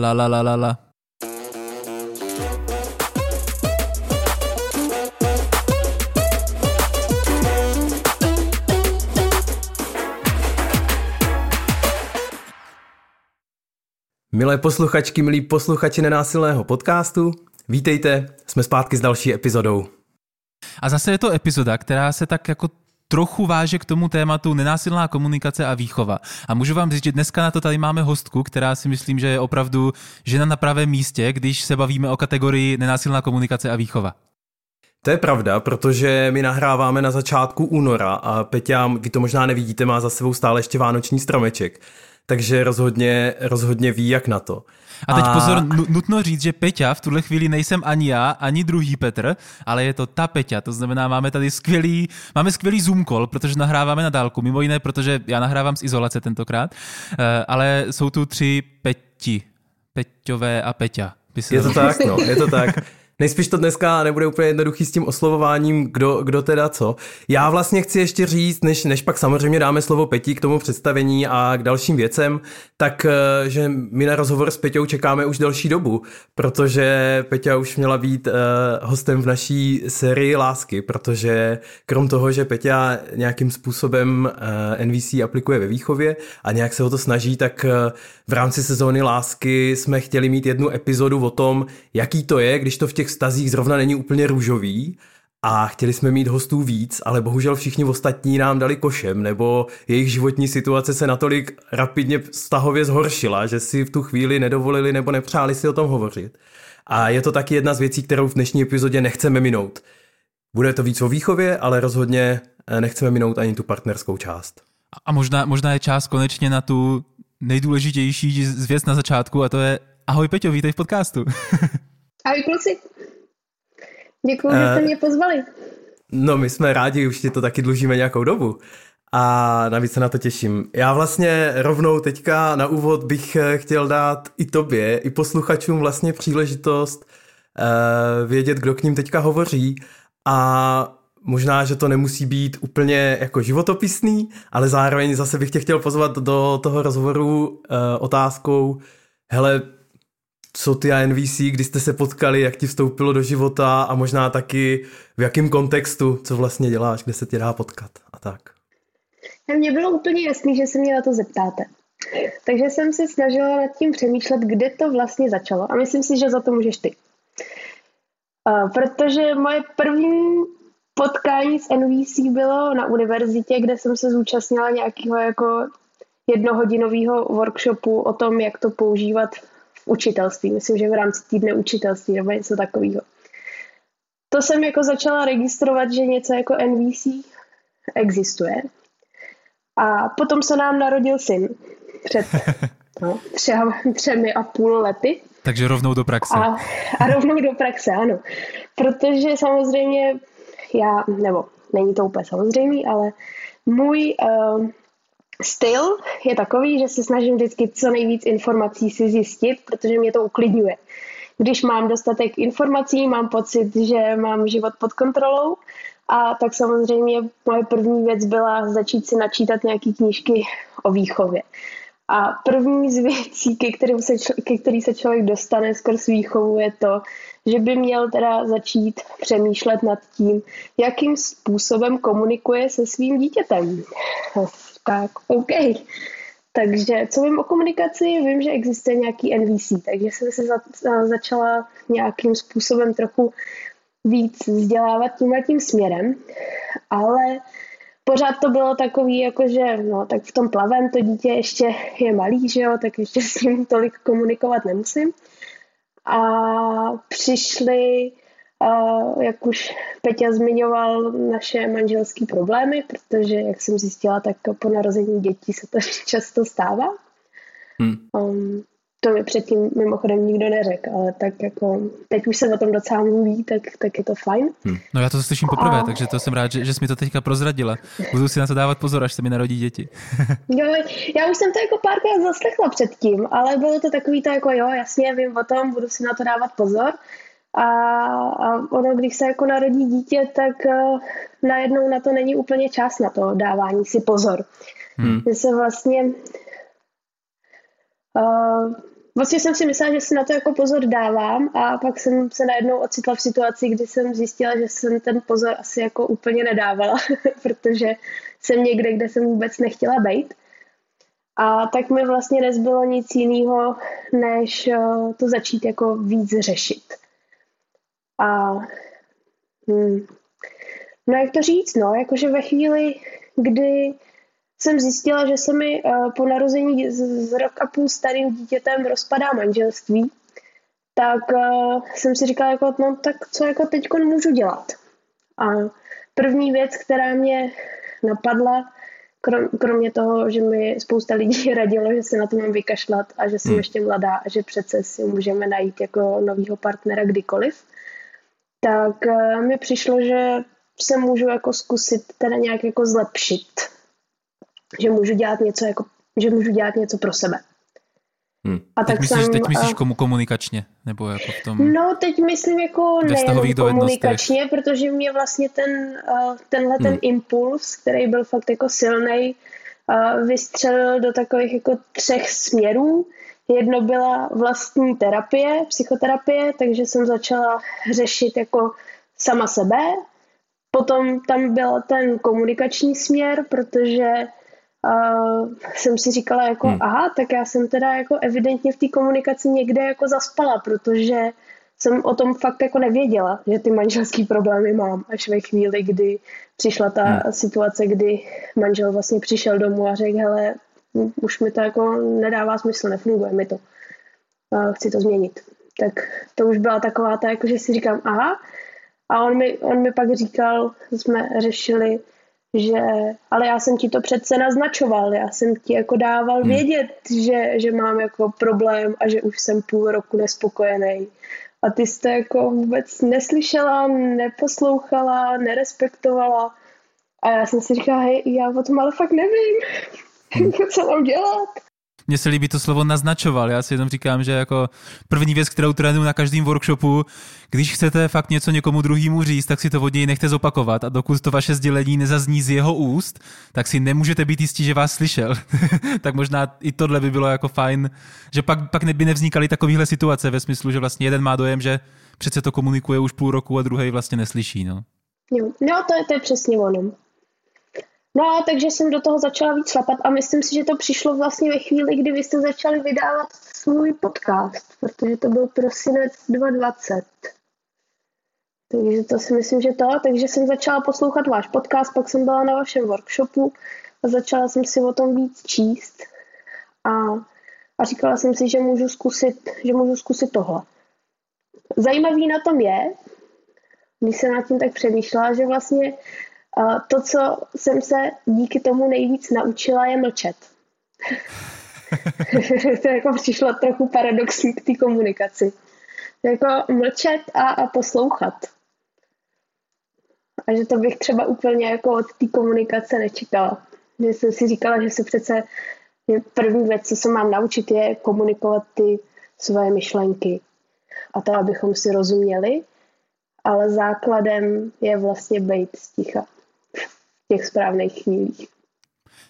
La la la la la. Milé posluchačky, milí posluchači nenásilného podcastu, vítejte, jsme zpátky s další epizodou. A zase je to epizoda, která se tak jako trochu váže k tomu tématu nenásilná komunikace a výchova. A můžu vám říct, že dneska na to tady máme hostku, která si myslím, že je opravdu žena na pravém místě, když se bavíme o kategorii nenásilná komunikace a výchova. To je pravda, protože my nahráváme na začátku února a Peťa, vy to možná nevidíte, má za sebou stále ještě vánoční stromeček takže rozhodně, rozhodně ví, jak na to. A teď a... pozor, nutno říct, že Peťa v tuhle chvíli nejsem ani já, ani druhý Petr, ale je to ta Peťa, to znamená, máme tady skvělý, máme skvělý Zoom call, protože nahráváme na dálku, mimo jiné, protože já nahrávám z izolace tentokrát, eh, ale jsou tu tři Peti, Peťové a Peťa. Je to tak, no, je to tak. Nejspíš to dneska nebude úplně jednoduchý s tím oslovováním, kdo, kdo teda co. Já vlastně chci ještě říct, než, než pak samozřejmě dáme slovo Peti k tomu představení a k dalším věcem, tak eh, že my na rozhovor s Peťou čekáme už delší dobu, protože Peťa už měla být uh, hostem v naší sérii Lásky, protože krom toho, že Peťa nějakým způsobem uh, NVC aplikuje ve výchově a nějak se o to snaží, tak uh, v rámci sezóny Lásky jsme chtěli mít jednu epizodu o tom, jaký to je, když to v těch vztazích zrovna není úplně růžový a chtěli jsme mít hostů víc, ale bohužel všichni ostatní nám dali košem, nebo jejich životní situace se natolik rapidně vztahově zhoršila, že si v tu chvíli nedovolili nebo nepřáli si o tom hovořit. A je to taky jedna z věcí, kterou v dnešní epizodě nechceme minout. Bude to víc o výchově, ale rozhodně eh, nechceme minout ani tu partnerskou část. A možná, možná je čas konečně na tu nejdůležitější věc na začátku a to je Ahoj Peťo, vítej v podcastu. Ahoj kluci. Děkuji, uh, že jste eh, mě pozvali. No, my jsme rádi, už ti to taky dlužíme nějakou dobu. A navíc se na to těším. Já vlastně rovnou teďka na úvod bych eh, chtěl dát i tobě, i posluchačům vlastně příležitost uh, vědět, kdo k ním teďka hovoří a možná, že to nemusí být úplně jako životopisný, ale zároveň zase bych tě chtěl pozvat do toho rozhovoru uh, otázkou, hele, co ty a NVC, kdy jste se potkali, jak ti vstoupilo do života a možná taky v jakém kontextu, co vlastně děláš, kde se tě dá potkat a tak. Mně bylo úplně jasný, že se mě na to zeptáte. Takže jsem se snažila nad tím přemýšlet, kde to vlastně začalo. A myslím si, že za to můžeš ty. Protože moje první potkání s NVC bylo na univerzitě, kde jsem se zúčastnila nějakého jako jednohodinového workshopu o tom, jak to používat v učitelství. Myslím, že v rámci týdne učitelství nebo něco takového. To jsem jako začala registrovat, že něco jako NVC existuje. A potom se nám narodil syn před no, třeba třemi a půl lety. Takže rovnou do praxe. A, a rovnou do praxe, ano. Protože samozřejmě já, nebo není to úplně samozřejmé, ale můj uh, styl je takový, že se snažím vždycky co nejvíc informací si zjistit, protože mě to uklidňuje. Když mám dostatek informací, mám pocit, že mám život pod kontrolou a tak samozřejmě moje první věc byla začít si načítat nějaké knížky o výchově. A první z věcí, ke, kterým se, ke který se člověk dostane skrz výchovu, je to, že by měl teda začít přemýšlet nad tím, jakým způsobem komunikuje se svým dítětem. Tak, OK. Takže co vím o komunikaci, vím, že existuje nějaký NVC, takže jsem se za, začala nějakým způsobem trochu víc vzdělávat tímhle tím směrem, ale pořád to bylo takový, jakože no, tak v tom plavem to dítě ještě je malý, že jo, tak ještě s ním tolik komunikovat nemusím. A přišly, uh, jak už Peťa zmiňoval, naše manželské problémy, protože, jak jsem zjistila, tak po narození dětí se to často stává. Hmm. Um, to mi předtím mimochodem nikdo neřekl, ale tak jako teď už se o tom docela mluví, tak, tak je to fajn. Hmm. No já to slyším poprvé, a... takže to jsem rád, že, že jsi mi to teďka prozradila. Budu si na to dávat pozor, až se mi narodí děti. jo, já už jsem to jako párkrát zaslechla předtím, ale bylo to takový to jako jo, jasně, vím o tom, budu si na to dávat pozor. A, a ono, když se jako narodí dítě, tak uh, najednou na to není úplně čas na to dávání si pozor. Hmm. Že se vlastně uh, vlastně jsem si myslela, že si na to jako pozor dávám a pak jsem se najednou ocitla v situaci, kdy jsem zjistila, že jsem ten pozor asi jako úplně nedávala, protože jsem někde, kde jsem vůbec nechtěla být. A tak mi vlastně nezbylo nic jiného, než eh, to začít jako víc řešit. A hmm, no jak to říct, no, jakože ve chvíli, kdy jsem zjistila, že se mi uh, po narození z, rok a půl starým dítětem rozpadá manželství, tak uh, jsem si říkala, jako, no tak co jako teď můžu dělat. A první věc, která mě napadla, krom, kromě toho, že mi spousta lidí radilo, že se na to mám vykašlat a že jsem hmm. ještě mladá a že přece si můžeme najít jako novýho partnera kdykoliv, tak uh, mi přišlo, že se můžu jako zkusit teda nějak jako zlepšit že můžu dělat něco jako, že můžu dělat něco pro sebe. Hmm. A teď tak myslíš, jsem, teď myslíš komu komunikačně? Nebo jako v tom... No, teď myslím jako nejen komunikačně, protože mě vlastně ten, tenhle hmm. ten impuls, který byl fakt jako silný, vystřelil do takových jako třech směrů. Jedno byla vlastní terapie, psychoterapie, takže jsem začala řešit jako sama sebe. Potom tam byl ten komunikační směr, protože uh, jsem si říkala jako, hmm. aha, tak já jsem teda jako evidentně v té komunikaci někde jako zaspala, protože jsem o tom fakt jako nevěděla, že ty manželský problémy mám až ve chvíli, kdy přišla ta hmm. situace, kdy manžel vlastně přišel domů a řekl, hele, už mi to jako nedává smysl, nefunguje mi to. Uh, chci to změnit. Tak to už byla taková ta, jako že si říkám, aha, a on mi, on mi pak říkal, jsme řešili že, ale já jsem ti to přece naznačoval, já jsem ti jako dával hmm. vědět, že, že mám jako problém a že už jsem půl roku nespokojený. A ty jste jako vůbec neslyšela, neposlouchala, nerespektovala. A já jsem si říkala, hej, já o tom ale fakt nevím, hmm. co mám dělat. Mně se líbí to slovo naznačoval. Já si jenom říkám, že jako první věc, kterou trénuju na každém workshopu, když chcete fakt něco někomu druhému říct, tak si to od něj nechte zopakovat a dokud to vaše sdělení nezazní z jeho úst, tak si nemůžete být jistí, že vás slyšel. tak možná i tohle by bylo jako fajn, že pak, pak by nevznikaly takovéhle situace ve smyslu, že vlastně jeden má dojem, že přece to komunikuje už půl roku a druhý vlastně neslyší. No, jo, no to, je, to je přesně ono. No a takže jsem do toho začala víc šlapat a myslím si, že to přišlo vlastně ve chvíli, kdy vy jste začali vydávat svůj podcast, protože to byl prosinec 2020. Takže to si myslím, že to. Takže jsem začala poslouchat váš podcast, pak jsem byla na vašem workshopu a začala jsem si o tom víc číst. A, a říkala jsem si, že můžu zkusit, že můžu zkusit tohle. Zajímavý na tom je, když jsem nad tím tak přemýšlela, že vlastně to, co jsem se díky tomu nejvíc naučila, je mlčet. to jako přišlo trochu paradoxní k té komunikaci. Jako mlčet a, a poslouchat. A že to bych třeba úplně jako od té komunikace nečekala. Že jsem si říkala, že se přece že první věc, co se mám naučit, je komunikovat ty svoje myšlenky. A to, abychom si rozuměli, ale základem je vlastně být sticha těch správných chvílích.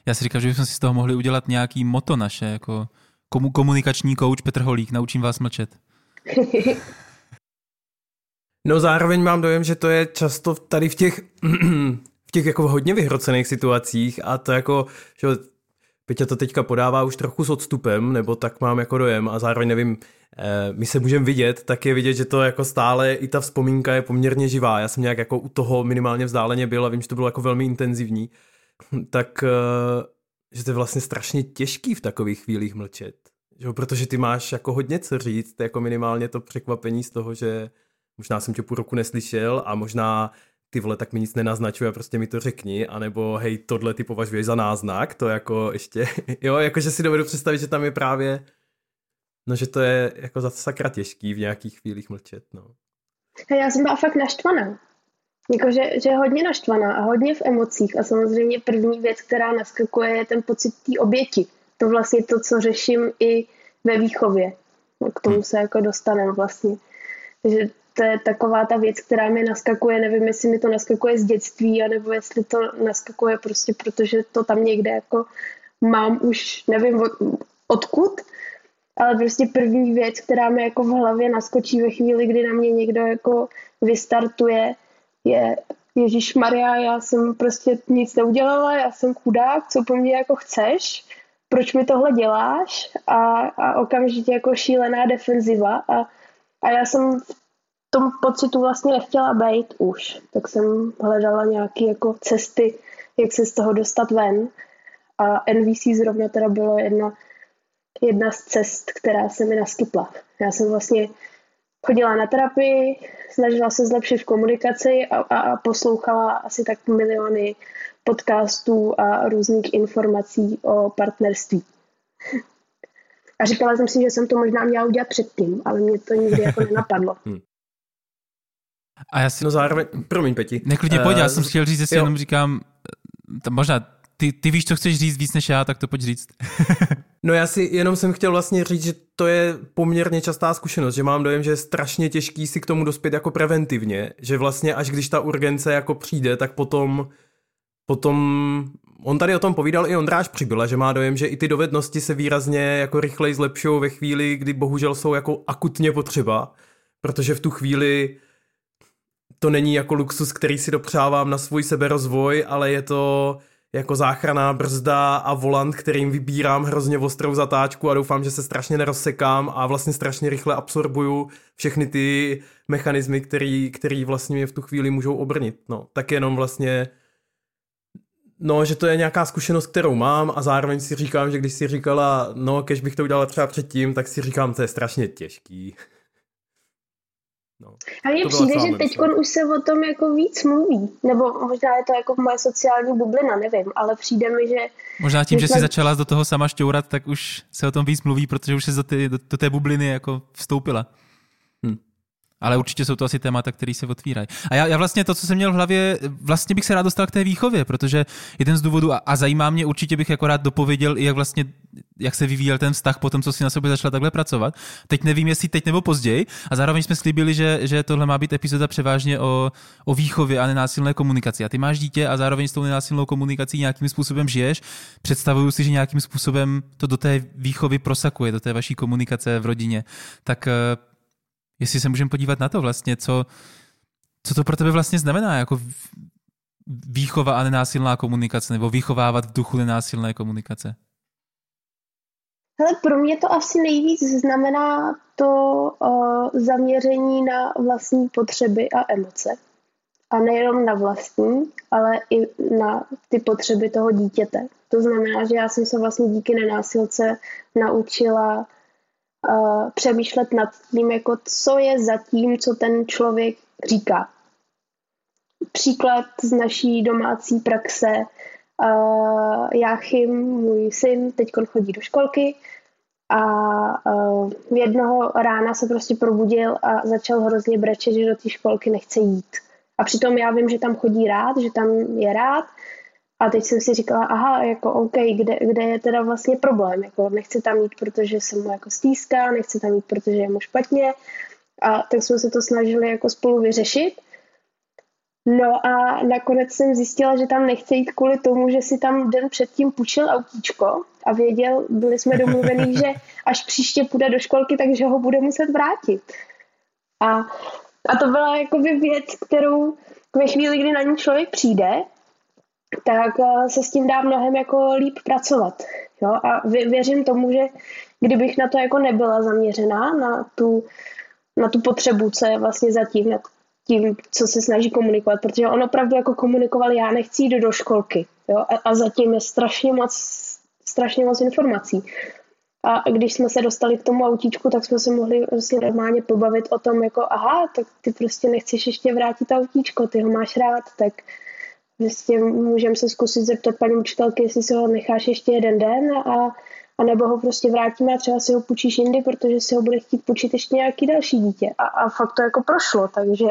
Já si říkám, že bychom si z toho mohli udělat nějaký moto naše, jako komu komunikační kouč Petr Holík, naučím vás mlčet. no zároveň mám dojem, že to je často tady v těch, v těch jako hodně vyhrocených situacích a to jako, že Peťa to teďka podává už trochu s odstupem, nebo tak mám jako dojem a zároveň nevím, my se můžeme vidět, tak je vidět, že to jako stále i ta vzpomínka je poměrně živá. Já jsem nějak jako u toho minimálně vzdáleně byl a vím, že to bylo jako velmi intenzivní. Tak, eh, že to je vlastně strašně těžký v takových chvílích mlčet. Že? Protože ty máš jako hodně co říct, jako minimálně to překvapení z toho, že možná jsem tě půl roku neslyšel a možná ty vole, tak mi nic nenaznačuje, prostě mi to řekni, anebo hej, tohle ty považuješ za náznak, to jako ještě, jo, jakože si dovedu představit, že tam je právě, no, že to je jako za sakra těžký v nějakých chvílích mlčet, no. Já jsem byla fakt naštvaná. Jakože, že hodně naštvaná a hodně v emocích a samozřejmě první věc, která naskakuje, je ten pocit té oběti. To vlastně to, co řeším i ve výchově. K tomu hm. se jako dostaneme vlastně. Takže to je taková ta věc, která mi naskakuje, nevím, jestli mi to naskakuje z dětství, anebo jestli to naskakuje prostě, protože to tam někde jako mám už, nevím odkud, ale prostě první věc, která mi jako v hlavě naskočí ve chvíli, kdy na mě někdo jako vystartuje, je Ježíš Maria, já jsem prostě nic neudělala, já jsem chudák, co po mně jako chceš, proč mi tohle děláš? A, a okamžitě jako šílená defenziva a, a já jsem v tom pocitu vlastně nechtěla být už, tak jsem hledala nějaké jako cesty, jak se z toho dostat ven. A NVC zrovna teda bylo jedna, jedna z cest, která se mi naskytla. Já jsem vlastně chodila na terapii, snažila se zlepšit v komunikaci a, a, a poslouchala asi tak miliony podcastů a různých informací o partnerství. A říkala jsem si, že jsem to možná měla udělat předtím, ale mě to nikdy jako nenapadlo. Hmm. A já si... No zároveň, promiň Peti. Neklidně pojď, já jsem chtěl říct, jestli jo. jenom říkám, to možná ty, ty víš, co chceš říct víc než já, tak to pojď říct. no já si jenom jsem chtěl vlastně říct, že to je poměrně častá zkušenost, že mám dojem, že je strašně těžký si k tomu dospět jako preventivně, že vlastně až když ta urgence jako přijde, tak potom potom On tady o tom povídal i Ondráš Přibyla, že má dojem, že i ty dovednosti se výrazně jako rychleji zlepšují ve chvíli, kdy bohužel jsou jako akutně potřeba, protože v tu chvíli to není jako luxus, který si dopřávám na svůj seberozvoj, ale je to jako záchraná brzda a volant, kterým vybírám hrozně ostrou zatáčku a doufám, že se strašně nerozsekám a vlastně strašně rychle absorbuju všechny ty mechanismy, který, který vlastně mě v tu chvíli můžou obrnit. No, tak jenom vlastně No, že to je nějaká zkušenost, kterou mám a zároveň si říkám, že když si říkala, no, kež bych to udělala třeba předtím, tak si říkám, to je strašně těžký. No. A mně přijde, že teď už se o tom jako víc mluví. Nebo možná je to jako moje sociální bublina, nevím, ale přijde mi, že... Možná tím, že, jsi začala do toho sama šťourat, tak už se o tom víc mluví, protože už se do, ty, do, do té bubliny jako vstoupila. Ale určitě jsou to asi témata, které se otvírají. A já, já vlastně to, co jsem měl v hlavě, vlastně bych se rád dostal k té výchově, protože jeden z důvodů, a, a zajímá mě, určitě bych jako rád dopověděl, jak vlastně, jak se vyvíjel ten vztah po tom, co si na sobě začala takhle pracovat. Teď nevím, jestli teď nebo později. A zároveň jsme slíbili, že, že tohle má být epizoda převážně o, o výchově a nenásilné komunikaci. A ty máš dítě a zároveň s tou nenásilnou komunikací nějakým způsobem žiješ. Představuju si, že nějakým způsobem to do té výchovy prosakuje, do té vaší komunikace v rodině. Tak eh, jestli se můžeme podívat na to vlastně, co, co to pro tebe vlastně znamená, jako výchova a nenásilná komunikace, nebo vychovávat v duchu nenásilné komunikace? Hele, pro mě to asi nejvíc znamená to uh, zaměření na vlastní potřeby a emoce. A nejenom na vlastní, ale i na ty potřeby toho dítěte. To znamená, že já jsem se vlastně díky nenásilce naučila uh, přemýšlet nad tím, jako co je za tím, co ten člověk říká. Příklad z naší domácí praxe. Uh, Jáchym, můj syn, teď chodí do školky a uh, jednoho rána se prostě probudil a začal hrozně brečet, že do té školky nechce jít. A přitom já vím, že tam chodí rád, že tam je rád, a teď jsem si říkala, aha, jako OK, kde, kde je teda vlastně problém? Jako nechce tam jít, protože se mu jako stýská, nechce tam jít, protože je mu špatně. A tak jsme se to snažili jako spolu vyřešit. No a nakonec jsem zjistila, že tam nechce jít kvůli tomu, že si tam den předtím půjčil autíčko a věděl, byli jsme domluvení, že až příště půjde do školky, takže ho bude muset vrátit. A, a to byla jakoby věc, kterou ve chvíli, kdy na ní člověk přijde, tak eh, se s tím dá mnohem jako líp pracovat. Jo? A věřím tomu, že kdybych na to jako nebyla zaměřená, na tu, na tu potřebu, co je vlastně zatím, nad tím, co se snaží komunikovat, protože on opravdu jako komunikoval, já nechci jít do školky. Jo? A, a zatím je strašně moc, strašně moc informací. A když jsme se dostali k tomu autíčku, tak jsme se mohli vlastně normálně pobavit o tom, jako aha, tak ty prostě nechceš ještě vrátit autíčko, ty ho máš rád, tak Vlastně můžeme se zkusit zeptat paní učitelky, jestli si ho necháš ještě jeden den a, a nebo ho prostě vrátíme a třeba si ho půjčíš jindy, protože si ho bude chtít půjčit ještě nějaký další dítě. A, a fakt to jako prošlo, takže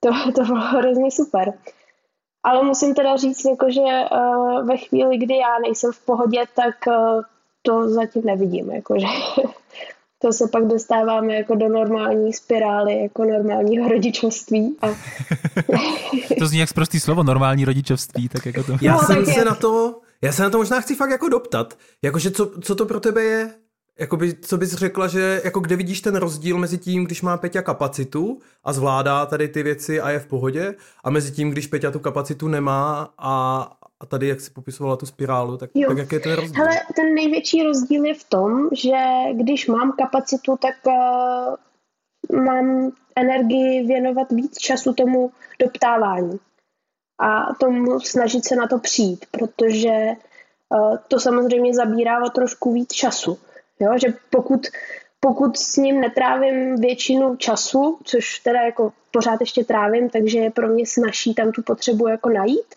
to, to bylo hrozně super. Ale musím teda říct, jako, že uh, ve chvíli, kdy já nejsem v pohodě, tak uh, to zatím nevidím. Jako, že to se pak dostáváme jako do normální spirály, jako normálního rodičovství. A... to zní jak prostý slovo, normální rodičovství, tak jako to. Já no, jsem se je. na to, já se na to možná chci fakt jako doptat, jakože co, co to pro tebe je Jakoby, co bys řekla, že jako kde vidíš ten rozdíl mezi tím, když má Peťa kapacitu a zvládá tady ty věci a je v pohodě a mezi tím, když Peťa tu kapacitu nemá a, a tady, jak si popisovala tu spirálu, tak, tak jak je ten rozdíl? Hele, ten největší rozdíl je v tom, že když mám kapacitu, tak uh, mám energii věnovat víc času tomu doptávání a tomu snažit se na to přijít, protože uh, to samozřejmě zabírá o trošku víc času. Jo? Že pokud, pokud s ním netrávím většinu času, což teda jako pořád ještě trávím, takže je pro mě snaží tam tu potřebu jako najít,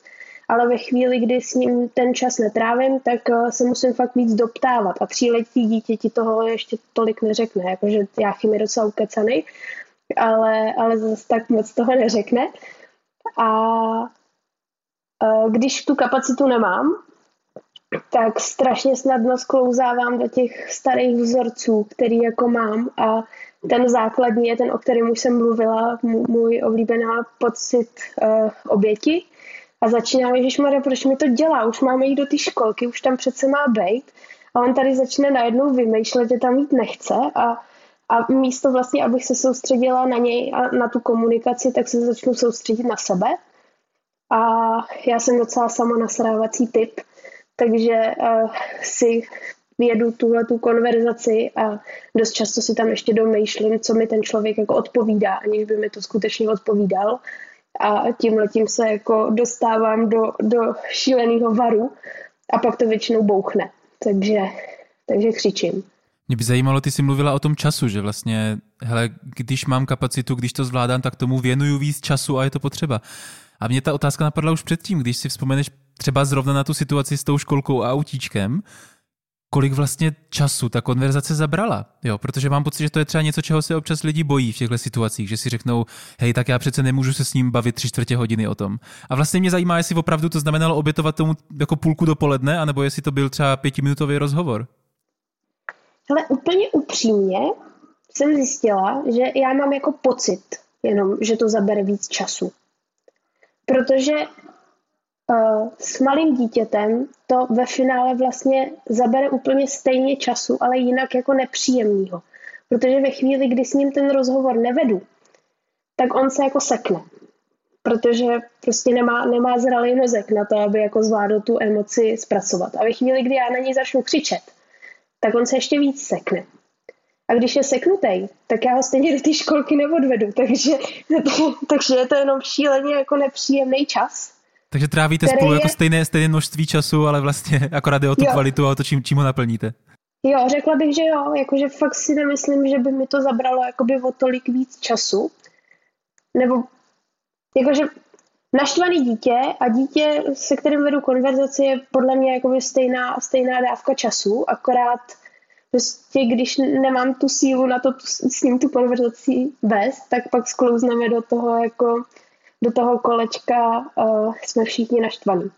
ale ve chvíli, kdy s ním ten čas netrávím, tak eh, se musím fakt víc doptávat a tříletí dítě ti toho ještě tolik neřekne, jakože Jáchym je docela ukecaný, ale, ale zase tak moc toho neřekne. A eh, když tu kapacitu nemám, tak strašně snadno sklouzávám do těch starých vzorců, který jako mám a ten základní je ten, o kterém už jsem mluvila, můj oblíbená pocit uh, oběti. A začíná, Ježišmarja, proč mi to dělá? Už máme jít do té školky, už tam přece má být. A on tady začne najednou vymýšlet, že tam jít nechce a, a místo vlastně, abych se soustředila na něj a na tu komunikaci, tak se začnu soustředit na sebe. A já jsem docela sama nasrávací typ, takže uh, si vědu tuhle tu konverzaci a dost často si tam ještě domýšlím, co mi ten člověk jako odpovídá, aniž by mi to skutečně odpovídal. A tím letím se jako dostávám do, do šíleného varu a pak to většinou bouchne. Takže, takže křičím. Mě by zajímalo, ty jsi mluvila o tom času, že vlastně, hele, když mám kapacitu, když to zvládám, tak tomu věnuju víc času a je to potřeba. A mě ta otázka napadla už předtím, když si vzpomeneš třeba zrovna na tu situaci s tou školkou a autíčkem, kolik vlastně času ta konverzace zabrala, jo, protože mám pocit, že to je třeba něco, čeho se občas lidi bojí v těchto situacích, že si řeknou, hej, tak já přece nemůžu se s ním bavit tři čtvrtě hodiny o tom. A vlastně mě zajímá, jestli opravdu to znamenalo obětovat tomu jako půlku dopoledne, anebo jestli to byl třeba pětiminutový rozhovor. Ale úplně upřímně jsem zjistila, že já mám jako pocit jenom, že to zabere víc času. Protože s malým dítětem to ve finále vlastně zabere úplně stejně času, ale jinak jako nepříjemného. Protože ve chvíli, kdy s ním ten rozhovor nevedu, tak on se jako sekne. Protože prostě nemá, nemá zralý mozek na to, aby jako zvládl tu emoci zpracovat. A ve chvíli, kdy já na něj začnu křičet, tak on se ještě víc sekne. A když je seknutý, tak já ho stejně do té školky neodvedu, takže, takže je to jenom šíleně jako nepříjemný čas. Takže trávíte spolu jako je... jako stejné, stejné množství času, ale vlastně akorát je o tu jo. kvalitu a o to, čím, čím ho naplníte. Jo, řekla bych, že jo, jakože fakt si nemyslím, že by mi to zabralo jakoby o tolik víc času. Nebo jakože naštvaný dítě a dítě, se kterým vedu konverzaci, je podle mě jakoby stejná, stejná dávka času, akorát prostě když nemám tu sílu na to s ním tu konverzaci vést, tak pak sklouzneme do toho jako do toho kolečka uh, jsme všichni naštvaní.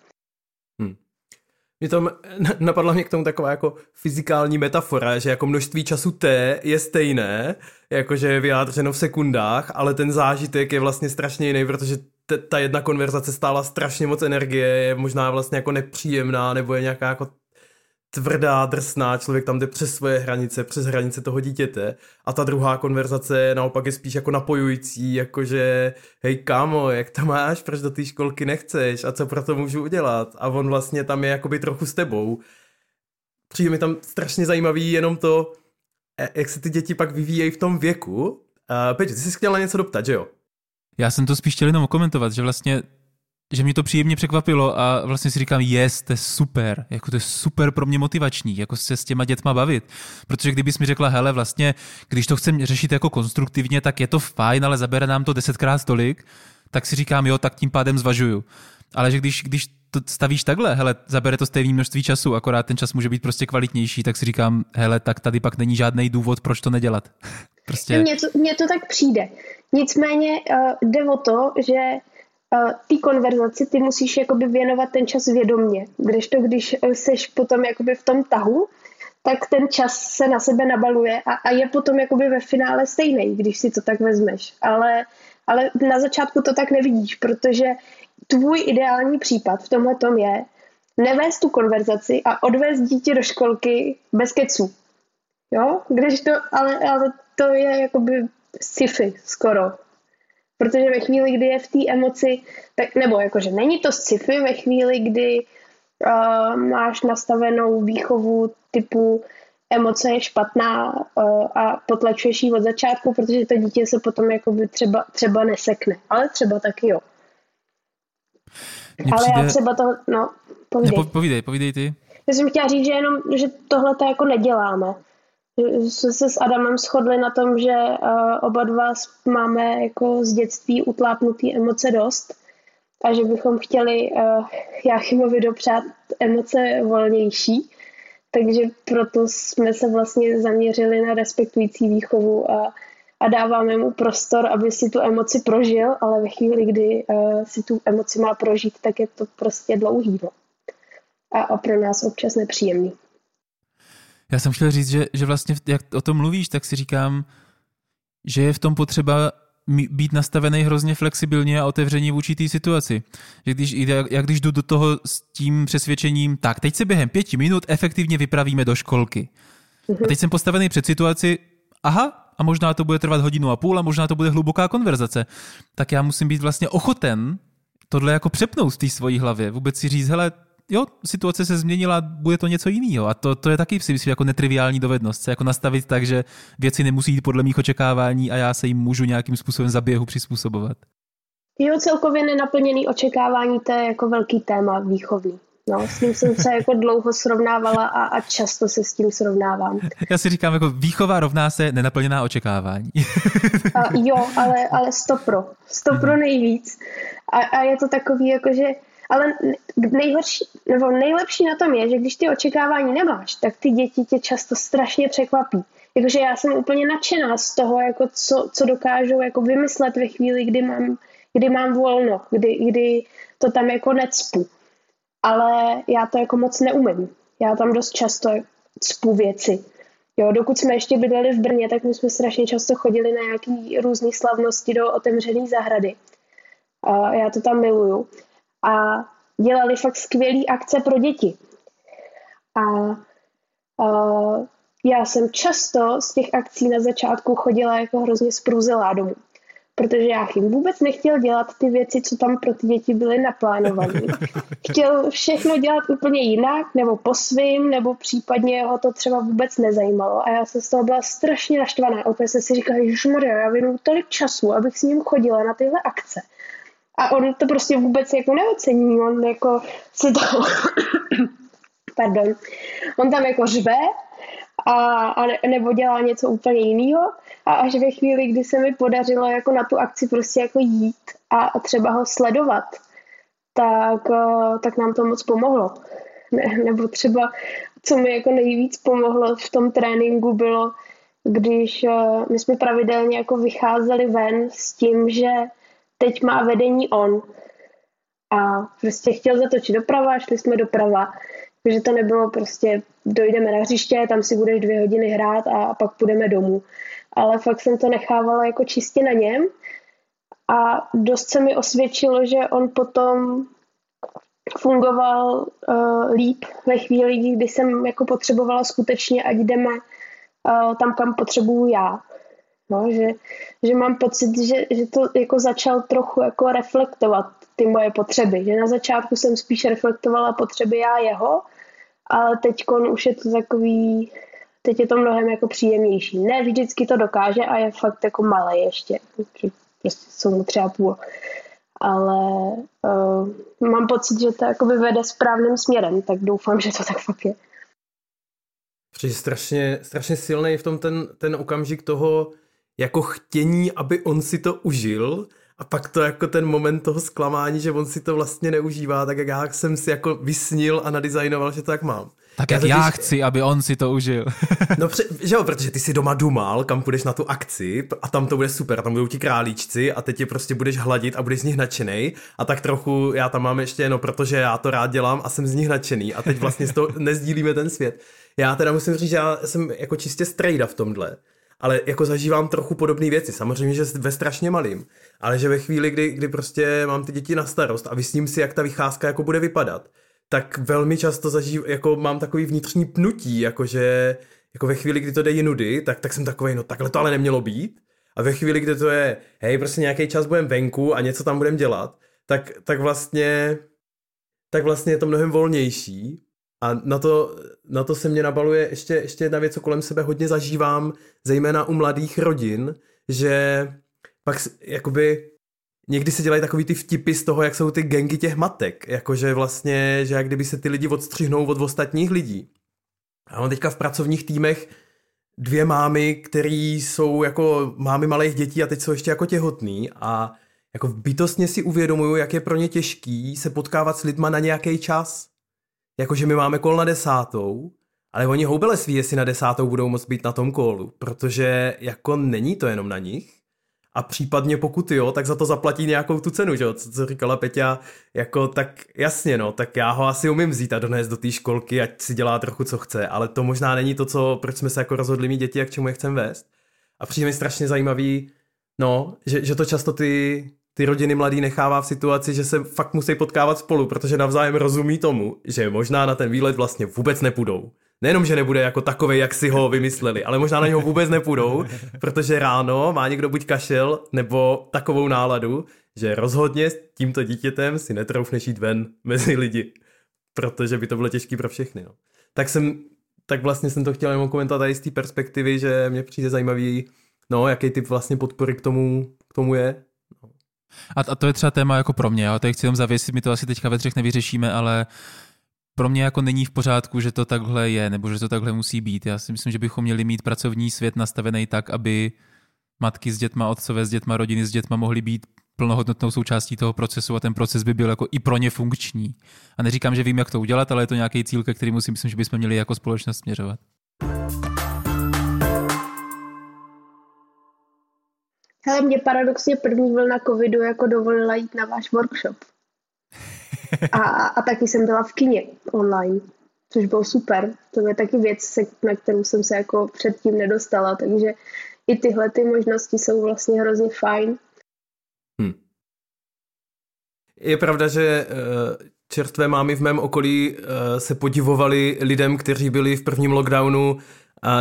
Hmm. Mě to napadla mě k tomu taková jako fyzikální metafora, že jako množství času T je stejné, jakože je vyjádřeno v sekundách, ale ten zážitek je vlastně strašně jiný, protože ta jedna konverzace stála strašně moc energie, je možná vlastně jako nepříjemná, nebo je nějaká jako tvrdá, drsná, člověk tam jde přes svoje hranice, přes hranice toho dítěte a ta druhá konverzace naopak je spíš jako napojující, jakože hej kámo, jak to máš, proč do té školky nechceš a co pro to můžu udělat a on vlastně tam je jakoby trochu s tebou. Přijde mi tam strašně zajímavý jenom to, e, jak se ty děti pak vyvíjejí v tom věku. Uh, Peťo, ty jsi chtěla něco doptat, že jo? Já jsem to spíš chtěl jenom komentovat, že vlastně že mě to příjemně překvapilo a vlastně si říkám, yes, to je super, jako to je super pro mě motivační, jako se s těma dětma bavit. Protože kdybys mi řekla, hele, vlastně, když to chcem řešit jako konstruktivně, tak je to fajn, ale zabere nám to desetkrát tolik, tak si říkám, jo, tak tím pádem zvažuju. Ale že když, když to stavíš takhle, hele, zabere to stejné množství času, akorát ten čas může být prostě kvalitnější, tak si říkám, hele, tak tady pak není žádný důvod, proč to nedělat. prostě... Mně to, mně to tak přijde. Nicméně uh, jde o to, že té konverzaci ty musíš jakoby věnovat ten čas vědomně. Když to, když seš potom jakoby v tom tahu, tak ten čas se na sebe nabaluje a, a je potom jakoby ve finále stejný, když si to tak vezmeš. Ale, ale na začátku to tak nevidíš, protože tvůj ideální případ v tomhle tom je nevést tu konverzaci a odvést dítě do školky bez keců. Jo, když to, ale, ale to je jakoby sci-fi skoro. Protože ve chvíli, kdy je v té emoci, tak, nebo jakože není to sci-fi, ve chvíli, kdy uh, máš nastavenou výchovu typu emoce je špatná uh, a potlačuješ ji od začátku, protože to dítě se potom jakoby třeba, třeba nesekne. Ale třeba taky jo. Mně Ale přijde... já třeba to, no, povídej. Ne, po, povídej, povídej ty. Já jsem chtěla říct, že jenom, že tohle to jako neděláme. Jsme se s Adamem shodli na tom, že uh, oba dva máme jako z dětství utlápnutý emoce dost a že bychom chtěli uh, Jáchymovi dopřát emoce volnější. Takže proto jsme se vlastně zaměřili na respektující výchovu a, a dáváme mu prostor, aby si tu emoci prožil, ale ve chvíli, kdy uh, si tu emoci má prožít, tak je to prostě dlouhý. A, a pro nás občas nepříjemný. Já jsem chtěl říct, že, že vlastně, jak o tom mluvíš, tak si říkám, že je v tom potřeba být nastavený hrozně flexibilně a otevřeně vůči té situaci. Že když, jak když jdu do toho s tím přesvědčením, tak teď se během pěti minut efektivně vypravíme do školky. A teď jsem postavený před situaci, aha, a možná to bude trvat hodinu a půl a možná to bude hluboká konverzace. Tak já musím být vlastně ochoten tohle jako přepnout v té svojí hlavě. Vůbec si říct, hele, jo, situace se změnila, bude to něco jiného. A to, to je taky si myslím jako netriviální dovednost, se jako nastavit tak, že věci nemusí jít podle mých očekávání a já se jim můžu nějakým způsobem za běhu přizpůsobovat. Jo, celkově nenaplněný očekávání, to je jako velký téma výchovný. No, s tím jsem se jako dlouho srovnávala a, a často se s tím srovnávám. Já si říkám, jako výchova rovná se nenaplněná očekávání. A, jo, ale, ale stopro. Stopro nejvíc. A, a je to takový, jako že ale nejhorší, nebo nejlepší na tom je, že když ty očekávání nemáš, tak ty děti tě často strašně překvapí. Jakože já jsem úplně nadšená z toho, jako co, co dokážou jako vymyslet ve chvíli, kdy mám, kdy mám volno, kdy, kdy to tam jako necpu. Ale já to jako moc neumím. Já tam dost často cpu věci. Jo, dokud jsme ještě bydleli v Brně, tak my jsme strašně často chodili na nějaký různé slavnosti do otevřené zahrady. A já to tam miluju a dělali fakt skvělé akce pro děti. A, a já jsem často z těch akcí na začátku chodila jako hrozně sprůzelá domů. Protože já jim vůbec nechtěl dělat ty věci, co tam pro ty děti byly naplánované. Chtěl všechno dělat úplně jinak, nebo po svým, nebo případně ho to třeba vůbec nezajímalo. A já jsem z toho byla strašně naštvaná. Opět jsem si říkala, že já věnu tolik času, abych s ním chodila na tyhle akce. A on to prostě vůbec jako neocení, on jako si to, pardon, on tam jako řve a, a ne, nebo dělá něco úplně jiného a až ve chvíli, kdy se mi podařilo jako na tu akci prostě jako jít a, a třeba ho sledovat, tak, eh, tak nám to moc pomohlo. Ne, nebo třeba, co mi jako nejvíc pomohlo v tom tréninku bylo, když uh, my jsme pravidelně jako vycházeli ven s tím, že teď má vedení on. A prostě chtěl zatočit doprava, šli jsme doprava. Takže to nebylo prostě, dojdeme na hřiště, tam si budeš dvě hodiny hrát a pak půjdeme domů. Ale fakt jsem to nechávala jako čistě na něm a dost se mi osvědčilo, že on potom fungoval uh, líp ve chvíli, kdy jsem jako potřebovala skutečně, ať jdeme uh, tam, kam potřebuju já. No, že, že mám pocit, že, že to jako začal trochu jako reflektovat ty moje potřeby. Že na začátku jsem spíš reflektovala potřeby já jeho, ale teď už je to takový, teď je to mnohem jako příjemnější. Ne vždycky to dokáže a je fakt jako malé ještě. Prostě jsou mu třeba půl. Ale uh, mám pocit, že to jakoby vede správným směrem, tak doufám, že to tak fakt je. Protože strašně, strašně silný v tom ten, ten okamžik toho, jako chtění, aby on si to užil a pak to jako ten moment toho zklamání, že on si to vlastně neužívá, tak jak já jsem si jako vysnil a nadizajnoval, že to tak mám. Tak jak já, já chci, aby on si to užil. no, pře- že jo, protože ty si doma dumal, kam půjdeš na tu akci a tam to bude super, tam budou ti králíčci a teď je prostě budeš hladit a budeš z nich nadšený a tak trochu já tam mám ještě, no protože já to rád dělám a jsem z nich nadšený a teď vlastně z toho nezdílíme ten svět. Já teda musím říct, že já jsem jako čistě strejda v tomhle ale jako zažívám trochu podobné věci. Samozřejmě, že ve strašně malým, ale že ve chvíli, kdy, kdy prostě mám ty děti na starost a vysním si, jak ta vycházka jako bude vypadat, tak velmi často zažív, jako mám takový vnitřní pnutí, jakože jako ve chvíli, kdy to jde jinudy, tak, tak jsem takový, no takhle to ale nemělo být. A ve chvíli, kdy to je, hej, prostě nějaký čas budeme venku a něco tam budeme dělat, tak, tak vlastně tak vlastně je to mnohem volnější a na to, na to se mě nabaluje ještě, ještě jedna věc, co kolem sebe hodně zažívám, zejména u mladých rodin, že pak jakoby někdy se dělají takový ty vtipy z toho, jak jsou ty gengy těch matek, jakože vlastně, že jak kdyby se ty lidi odstřihnou od ostatních lidí. A mám teďka v pracovních týmech dvě mámy, které jsou jako mámy malých dětí a teď jsou ještě jako těhotný a jako bytostně si uvědomuju, jak je pro ně těžký se potkávat s lidma na nějaký čas. Jakože my máme kol na desátou, ale oni houbele sví, jestli na desátou budou moct být na tom kolu, protože jako není to jenom na nich. A případně pokud jo, tak za to zaplatí nějakou tu cenu, že jo? Co, co říkala Peťa, jako tak jasně no, tak já ho asi umím vzít a donést do té školky, ať si dělá trochu co chce, ale to možná není to, co, proč jsme se jako rozhodli mít děti a k čemu je chceme vést. A přijde mi strašně zajímavý, no, že, že to často ty, ty rodiny mladý nechává v situaci, že se fakt musí potkávat spolu, protože navzájem rozumí tomu, že možná na ten výlet vlastně vůbec nepůjdou. Nejenom, že nebude jako takový, jak si ho vymysleli, ale možná na něho vůbec nepůjdou, protože ráno má někdo buď kašel nebo takovou náladu, že rozhodně s tímto dítětem si netroufneš jít ven mezi lidi, protože by to bylo těžké pro všechny. No. Tak jsem, tak vlastně jsem to chtěl jenom komentovat tady z té perspektivy, že mě přijde zajímavý, no, jaký typ vlastně podpory k tomu, k tomu je a, a to je třeba téma jako pro mě, já tady chci jenom zavěsit, my to asi teďka ve třech nevyřešíme, ale pro mě jako není v pořádku, že to takhle je, nebo že to takhle musí být. Já si myslím, že bychom měli mít pracovní svět nastavený tak, aby matky s dětma, otcové s dětma, rodiny s dětma mohly být plnohodnotnou součástí toho procesu a ten proces by byl jako i pro ně funkční. A neříkám, že vím, jak to udělat, ale je to nějaký cíl, ke kterému si myslím, že bychom měli jako společnost směřovat. Hele, mě paradoxně první vlna covidu jako dovolila jít na váš workshop. A, a taky jsem byla v kině online, což bylo super. To je taky věc, na kterou jsem se jako předtím nedostala, takže i tyhle ty možnosti jsou vlastně hrozně fajn. Hmm. Je pravda, že uh, čerstvé mámy v mém okolí uh, se podivovali lidem, kteří byli v prvním lockdownu uh,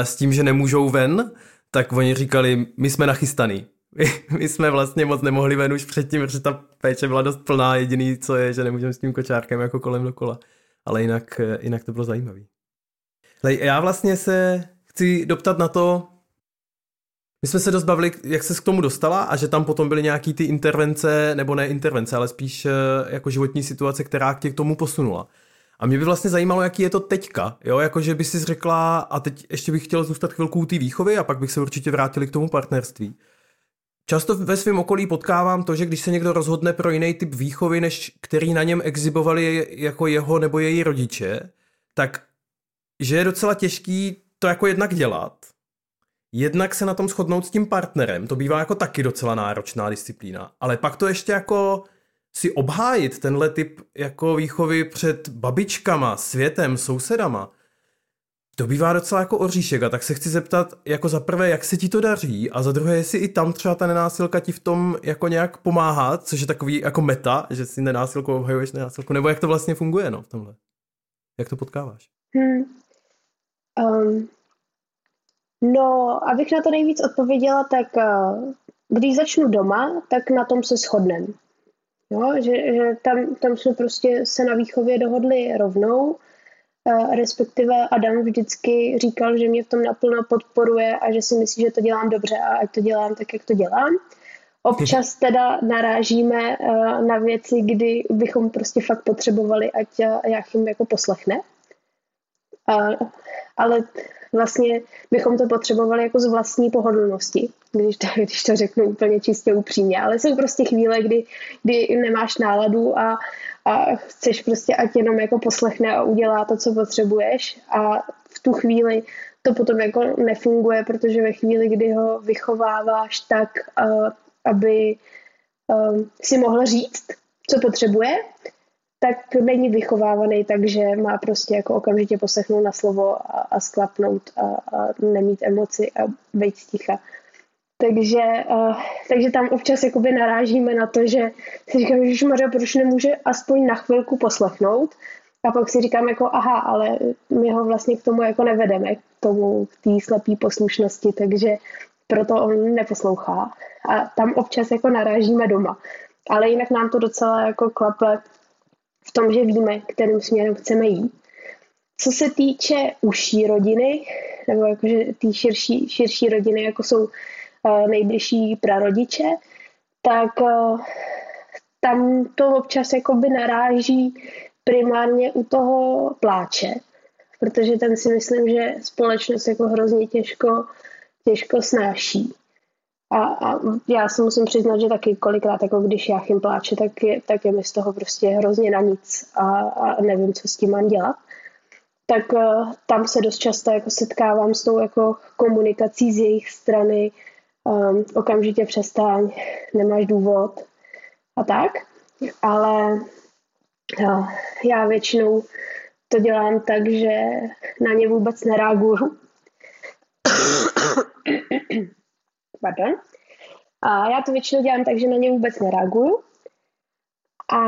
s tím, že nemůžou ven, tak oni říkali, my jsme nachystaný my jsme vlastně moc nemohli ven už předtím, protože ta péče byla dost plná, jediný co je, že nemůžeme s tím kočárkem jako kolem dokola. Ale jinak, jinak to bylo zajímavé. Já vlastně se chci doptat na to, my jsme se dost bavili, jak se k tomu dostala a že tam potom byly nějaký ty intervence, nebo ne intervence, ale spíš eh, jako životní situace, která tě k tomu posunula. A mě by vlastně zajímalo, jaký je to teďka, jo, jakože by si řekla, a teď ještě bych chtěl zůstat chvilku u té výchovy a pak bych se určitě vrátili k tomu partnerství. Často ve svém okolí potkávám to, že když se někdo rozhodne pro jiný typ výchovy, než který na něm exibovali jako jeho nebo její rodiče, tak že je docela těžký to jako jednak dělat, jednak se na tom shodnout s tím partnerem, to bývá jako taky docela náročná disciplína, ale pak to ještě jako si obhájit tenhle typ jako výchovy před babičkama, světem, sousedama, to bývá docela jako oříšek a tak se chci zeptat, jako za prvé, jak se ti to daří a za druhé, jestli i tam třeba ta nenásilka ti v tom jako nějak pomáhá, což je takový jako meta, že si nenásilku obhajuješ nenásilku, nebo jak to vlastně funguje no, v tomhle? Jak to potkáváš? Hmm. Um, no, abych na to nejvíc odpověděla, tak uh, když začnu doma, tak na tom se shodnem. Jo, že, že tam, tam jsme prostě se na výchově dohodli rovnou, respektive Adam vždycky říkal, že mě v tom naplno podporuje a že si myslí, že to dělám dobře a ať to dělám tak, jak to dělám. Občas teda narážíme na věci, kdy bychom prostě fakt potřebovali, ať Jachim jako poslechne. Ale vlastně bychom to potřebovali jako z vlastní pohodlnosti, když to, když to řeknu úplně čistě upřímně. Ale jsou prostě chvíle, kdy, kdy nemáš náladu a, a chceš prostě, ať jenom jako poslechne a udělá to, co potřebuješ a v tu chvíli to potom jako nefunguje, protože ve chvíli, kdy ho vychováváš tak, aby si mohl říct, co potřebuje, tak není vychovávaný takže má prostě jako okamžitě poslechnout na slovo a, a sklapnout a, a nemít emoci a být ticha. Takže, uh, takže tam občas jakoby narážíme na to, že si říkám, že Maria, proč nemůže aspoň na chvilku poslechnout a pak si říkám jako aha, ale my ho vlastně k tomu jako nevedeme, k tomu, k té slepé poslušnosti, takže proto on neposlouchá. A tam občas jako narážíme doma. Ale jinak nám to docela jako klape v tom, že víme, kterým směrem chceme jít. Co se týče užší rodiny, nebo jakože té širší, širší rodiny, jako jsou uh, nejbližší prarodiče, tak uh, tam to občas jakoby naráží primárně u toho pláče, protože ten si myslím, že společnost jako hrozně těžko, těžko snáší. A, a já si musím přiznat, že taky kolikrát, jako když Jáchym pláče, tak je, tak je mi z toho prostě hrozně na nic a, a nevím, co s tím mám dělat. Tak uh, tam se dost často jako setkávám s tou jako komunikací z jejich strany, um, okamžitě přestaň, nemáš důvod a tak. Ale uh, já většinou to dělám tak, že na ně vůbec nereaguju. Pardon. A já to většinou dělám tak, že na ně vůbec nereaguju. A,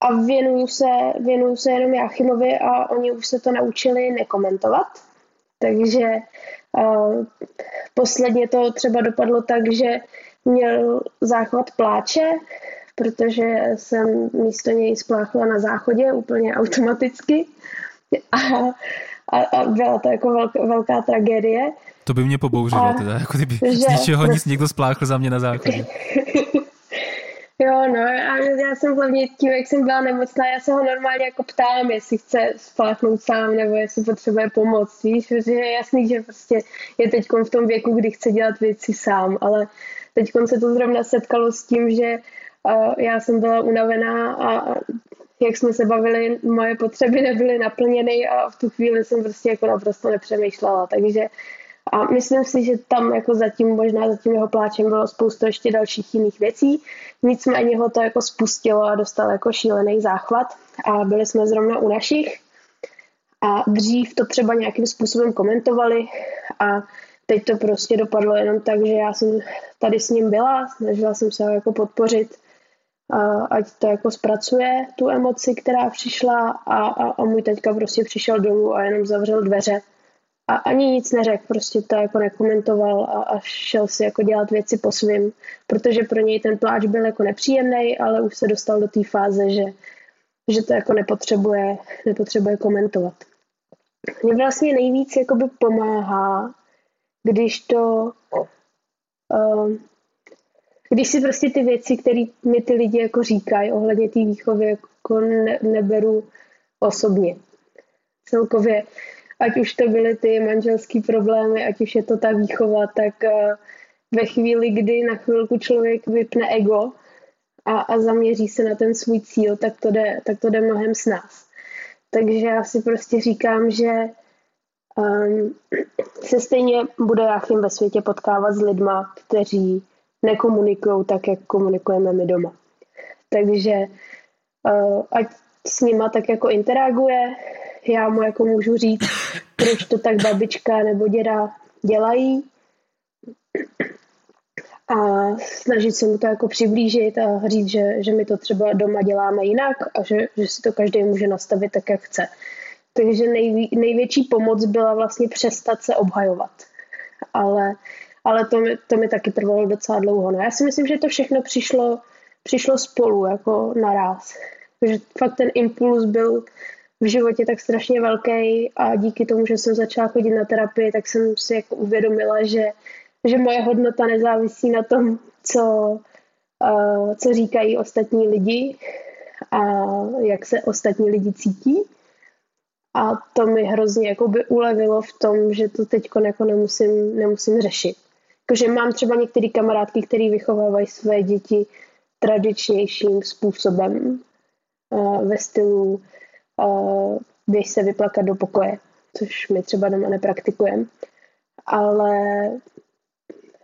a věnuju, se, věnuju se jenom Jáchymovi a oni už se to naučili nekomentovat. Takže uh, posledně to třeba dopadlo tak, že měl záchvat pláče, protože jsem místo něj spláchla na záchodě úplně automaticky. A, a, a byla to jako velká, velká tragédie. To by mě pobouřilo, a, teda, jako kdyby že, z ničeho nic někdo spláchl za mě na záchodě. jo, no a já jsem hlavně tím, jak jsem byla nemocná, já se ho normálně jako ptám, jestli chce spláchnout sám, nebo jestli potřebuje pomoc, víš, protože je jasný, že prostě je teď v tom věku, kdy chce dělat věci sám, ale teď se to zrovna setkalo s tím, že uh, já jsem byla unavená a jak jsme se bavili, moje potřeby nebyly naplněny a v tu chvíli jsem prostě jako naprosto nepřemýšlela, takže a myslím si, že tam jako zatím, možná za tím jeho pláčem bylo spoustu ještě dalších jiných věcí. Nicméně ho to jako spustilo a dostal jako šílený záchvat. A byli jsme zrovna u našich. A dřív to třeba nějakým způsobem komentovali. A teď to prostě dopadlo jenom tak, že já jsem tady s ním byla, snažila jsem se ho jako podpořit, ať to jako zpracuje, tu emoci, která přišla a, a, a můj teďka prostě přišel dolů a jenom zavřel dveře a ani nic neřekl, prostě to jako nekomentoval a, a šel si jako dělat věci po svým, protože pro něj ten pláč byl jako nepříjemný, ale už se dostal do té fáze, že, že to jako nepotřebuje, nepotřebuje komentovat. Mně vlastně nejvíc jakoby pomáhá, když to uh, když si prostě ty věci, které mi ty lidi jako říkají ohledně té výchovy, jako ne, neberu osobně. Celkově ať už to byly ty manželské problémy, ať už je to ta výchova, tak eh, ve chvíli, kdy na chvilku člověk vypne ego a, a zaměří se na ten svůj cíl, tak to jde, tak to jde mnohem s nás. Takže já si prostě říkám, že um, se stejně bude Jáchym ve světě potkávat s lidma, kteří nekomunikují tak, jak komunikujeme my doma. Takže uh, ať s nima tak jako interaguje, já mu jako můžu říct, proč to tak babička nebo děda dělají a snažit se mu to jako přiblížit a říct, že, že my to třeba doma děláme jinak a že, že si to každý může nastavit tak, jak chce. Takže nejví, největší pomoc byla vlastně přestat se obhajovat. Ale, ale to, mi, to mi taky trvalo docela dlouho. No já si myslím, že to všechno přišlo, přišlo spolu, jako naraz. Takže fakt ten impuls byl v životě tak strašně velký a díky tomu, že jsem začala chodit na terapii, tak jsem si jako uvědomila, že, že moje hodnota nezávisí na tom, co, uh, co říkají ostatní lidi a jak se ostatní lidi cítí. A to mi hrozně jakoby ulevilo v tom, že to teď jako nemusím, nemusím řešit. Jakože mám třeba některé kamarádky, které vychovávají své děti tradičnějším způsobem uh, ve stylu běž se vyplakat do pokoje, což my třeba doma nepraktikujeme. Ale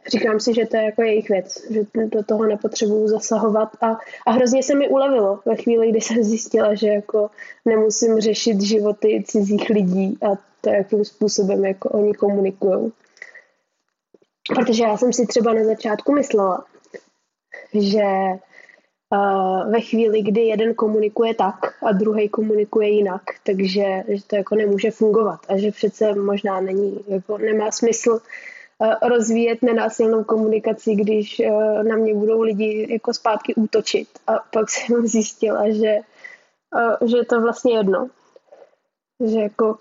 říkám si, že to je jako jejich věc, že do toho nepotřebuju zasahovat a, a hrozně se mi ulevilo ve chvíli, kdy jsem zjistila, že jako nemusím řešit životy cizích lidí a to, jakým způsobem jako oni komunikují. Protože já jsem si třeba na začátku myslela, že ve chvíli, kdy jeden komunikuje tak a druhý komunikuje jinak, takže že to jako nemůže fungovat a že přece možná není, jako nemá smysl uh, rozvíjet nenásilnou komunikaci, když uh, na mě budou lidi jako zpátky útočit a pak jsem zjistila, že, že je to vlastně jedno. Že jako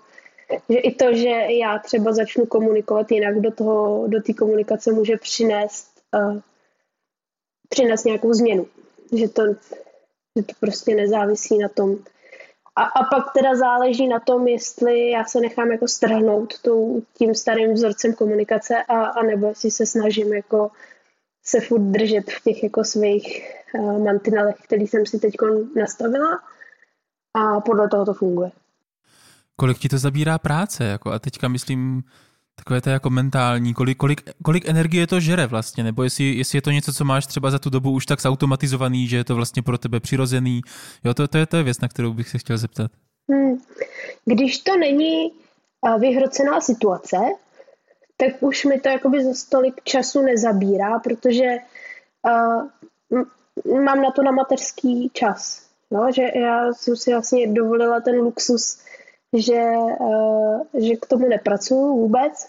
že i to, že já třeba začnu komunikovat jinak do toho, do té komunikace může přinést přinést nějakou změnu. Že to, že to prostě nezávisí na tom. A, a pak teda záleží na tom, jestli já se nechám jako strhnout tou, tím starým vzorcem komunikace a, a nebo jestli se snažím jako se furt držet v těch jako svých uh, mantinelech, který jsem si teď nastavila a podle toho to funguje. Kolik ti to zabírá práce? Jako, a teďka myslím, takové to jako mentální, kolik, kolik, kolik energie to žere vlastně, nebo jestli, jestli je to něco, co máš třeba za tu dobu už tak zautomatizovaný, že je to vlastně pro tebe přirozený. Jo, to, to, je, to je věc, na kterou bych se chtěl zeptat. Hmm. Když to není vyhrocená situace, tak už mi to jakoby za stolik času nezabírá, protože uh, mám na to na mateřský čas. No, že já jsem si vlastně dovolila ten luxus že, uh, že k tomu nepracuju vůbec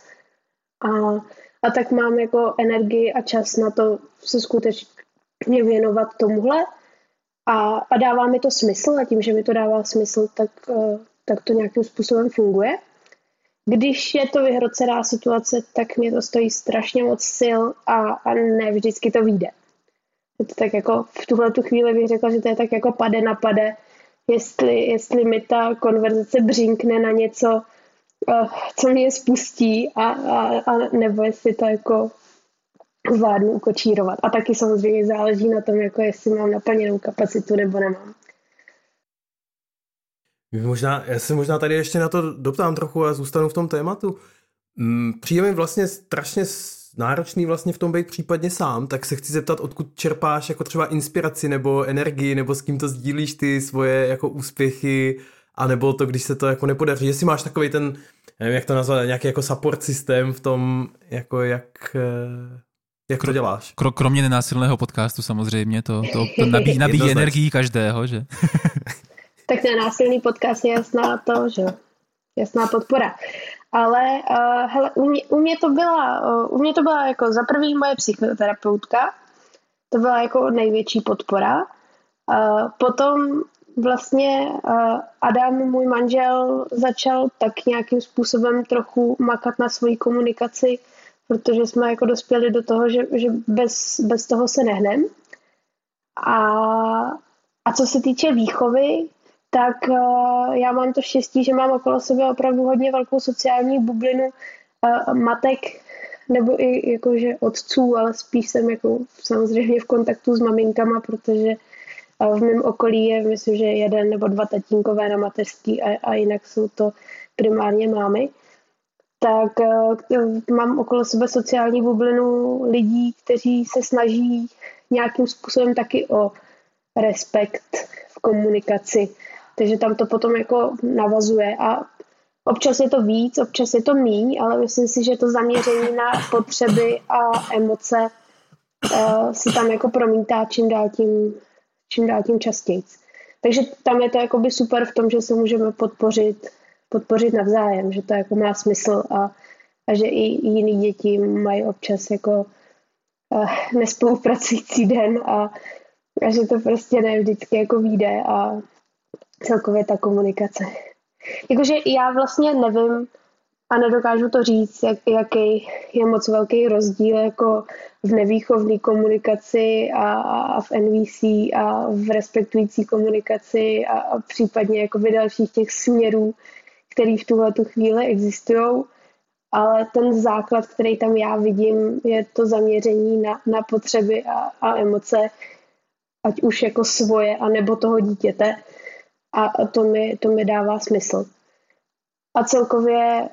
a, a tak mám jako energii a čas na to se skutečně věnovat tomuhle a, a dává mi to smysl a tím, že mi to dává smysl, tak, uh, tak to nějakým způsobem funguje. Když je to vyhrocená situace, tak mě to stojí strašně moc sil a, a ne vždycky to vyjde. Je to tak jako v tuhle tu chvíli bych řekla, že to je tak jako pade na pade, jestli, jestli mi ta konverzace břínkne na něco, eh, co mě spustí a, a, a nebo jestli to jako zvládnu ukočírovat. A taky samozřejmě záleží na tom, jako jestli mám naplněnou kapacitu nebo nemám. Možná, já se možná tady ještě na to doptám trochu a zůstanu v tom tématu. Mm, přijde mi vlastně strašně náročný vlastně v tom být případně sám, tak se chci zeptat, odkud čerpáš jako třeba inspiraci nebo energii, nebo s kým to sdílíš ty svoje jako úspěchy, a nebo to, když se to jako nepodaří, jestli máš takový ten, nevím, jak to nazvat, nějaký jako support systém v tom, jako jak, eh, jak to děláš? Kromě nenásilného podcastu samozřejmě, to, to, to nabíjí, nabíjí energii každého, že? tak nenásilný podcast je jasná to, že jasná podpora. Ale uh, hele, u, mě, u, mě to byla, uh, u mě to byla jako za prvý moje psychoterapeutka, to byla jako největší podpora. Uh, potom vlastně uh, Adam, můj manžel, začal tak nějakým způsobem trochu makat na svoji komunikaci, protože jsme jako dospěli do toho, že, že bez, bez toho se nehnem. A, a co se týče výchovy, tak uh, já mám to štěstí, že mám okolo sebe opravdu hodně velkou sociální bublinu uh, matek nebo i jakože otců, ale spíš jsem jako samozřejmě v kontaktu s maminkama, protože uh, v mém okolí je, myslím, že jeden nebo dva tatínkové na mateřský a, a jinak jsou to primárně mámy. Tak mám okolo sebe sociální bublinu lidí, kteří se snaží nějakým způsobem taky o respekt v komunikaci takže tam to potom jako navazuje a občas je to víc, občas je to míň, ale myslím si, že to zaměření na potřeby a emoce uh, se tam jako promítá čím dál tím, čím dál tím častěji. Takže tam je to jakoby super v tom, že se můžeme podpořit, podpořit navzájem, že to jako má smysl a, a že i jiný děti mají občas jako uh, nespolupracující den a, a že to prostě ne vždycky jako vyjde a celkově ta komunikace. Jakože já vlastně nevím a nedokážu to říct, jak, jaký je moc velký rozdíl jako v nevýchovné komunikaci a, a v NVC a v respektující komunikaci a, a případně jako v dalších těch směrů, který v tuhle tu chvíli existují. Ale ten základ, který tam já vidím, je to zaměření na, na potřeby a, a emoce, ať už jako svoje, anebo toho dítěte a to mi, to mi dává smysl. A celkově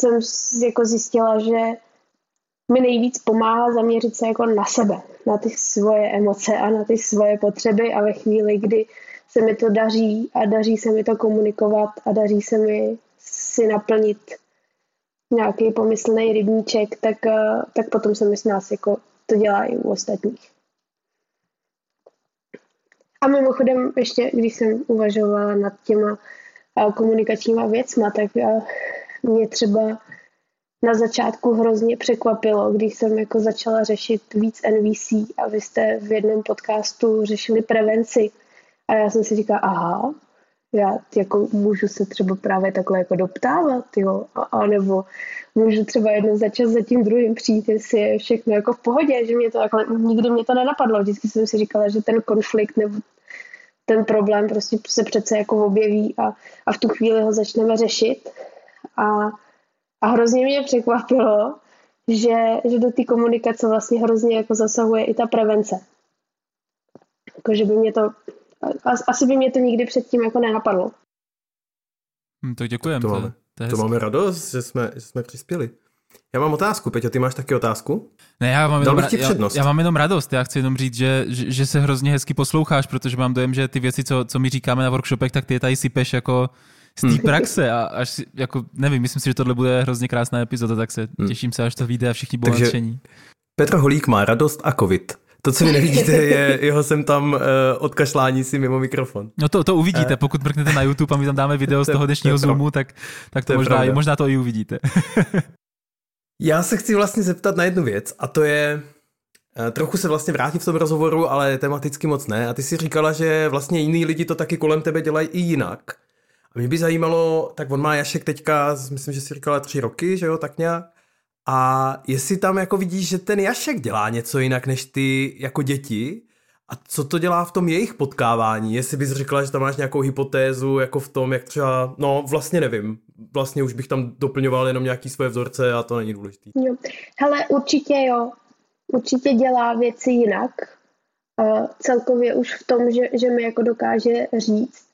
jsem jako zjistila, že mi nejvíc pomáhá zaměřit se jako na sebe, na ty svoje emoce a na ty svoje potřeby a ve chvíli, kdy se mi to daří a daří se mi to komunikovat a daří se mi si naplnit nějaký pomyslný rybníček, tak, eh, tak potom se mi s nás jako to dělá i u ostatních. A mimochodem ještě, když jsem uvažovala nad těma eh, komunikačníma věcma, tak eh, mě třeba na začátku hrozně překvapilo, když jsem jako začala řešit víc NVC a vy jste v jednom podcastu řešili prevenci. A já jsem si říkala, aha, já jako můžu se třeba právě takhle jako doptávat, jo, a, a nebo můžu třeba jednou za čas za tím druhým přijít, jestli je všechno jako v pohodě, že mě to jako, nikdy mě to nenapadlo, vždycky jsem si říkala, že ten konflikt nebo ten problém prostě se přece jako objeví a, a v tu chvíli ho začneme řešit a, a hrozně mě překvapilo, že, že do té komunikace vlastně hrozně jako zasahuje i ta prevence. Jako, že by mě to asi by mě to nikdy předtím jako nenapadlo. Hmm, tak děkujeme. To, máme, to, to máme radost, že jsme, že jsme přispěli. Já mám otázku, Peťo, ty máš taky otázku? Ne, já mám, jenom, já, já mám jenom radost, já chci jenom říct, že, že, že se hrozně hezky posloucháš, protože mám dojem, že ty věci, co, co my říkáme na workshopech, tak ty je tady sypeš jako z té hmm. praxe a až si, jako, nevím, myslím si, že tohle bude hrozně krásná epizoda, tak se hmm. těším se, až to vyjde a všichni budou nadšení. Petr Holík má radost a covid. To, co vy nevidíte, je jeho sem tam uh, odkašlání si mimo mikrofon. No to, to uvidíte, eh. pokud mrknete na YouTube a my tam dáme video z toho dnešního to Zoomu, tak, tak to, to možná, možná to i uvidíte. Já se chci vlastně zeptat na jednu věc a to je, eh, trochu se vlastně vrátit v tom rozhovoru, ale tematicky moc ne. A ty si říkala, že vlastně jiný lidi to taky kolem tebe dělají i jinak. A mě by zajímalo, tak on má Jašek teďka, myslím, že si říkala tři roky, že jo, tak nějak. A jestli tam jako vidíš, že ten Jašek dělá něco jinak než ty jako děti, a co to dělá v tom jejich potkávání? Jestli bys řekla, že tam máš nějakou hypotézu, jako v tom, jak třeba, no vlastně nevím, vlastně už bych tam doplňoval jenom nějaký svoje vzorce a to není důležité. Hele, určitě jo. Určitě dělá věci jinak. Uh, celkově už v tom, že, že mi jako dokáže říct.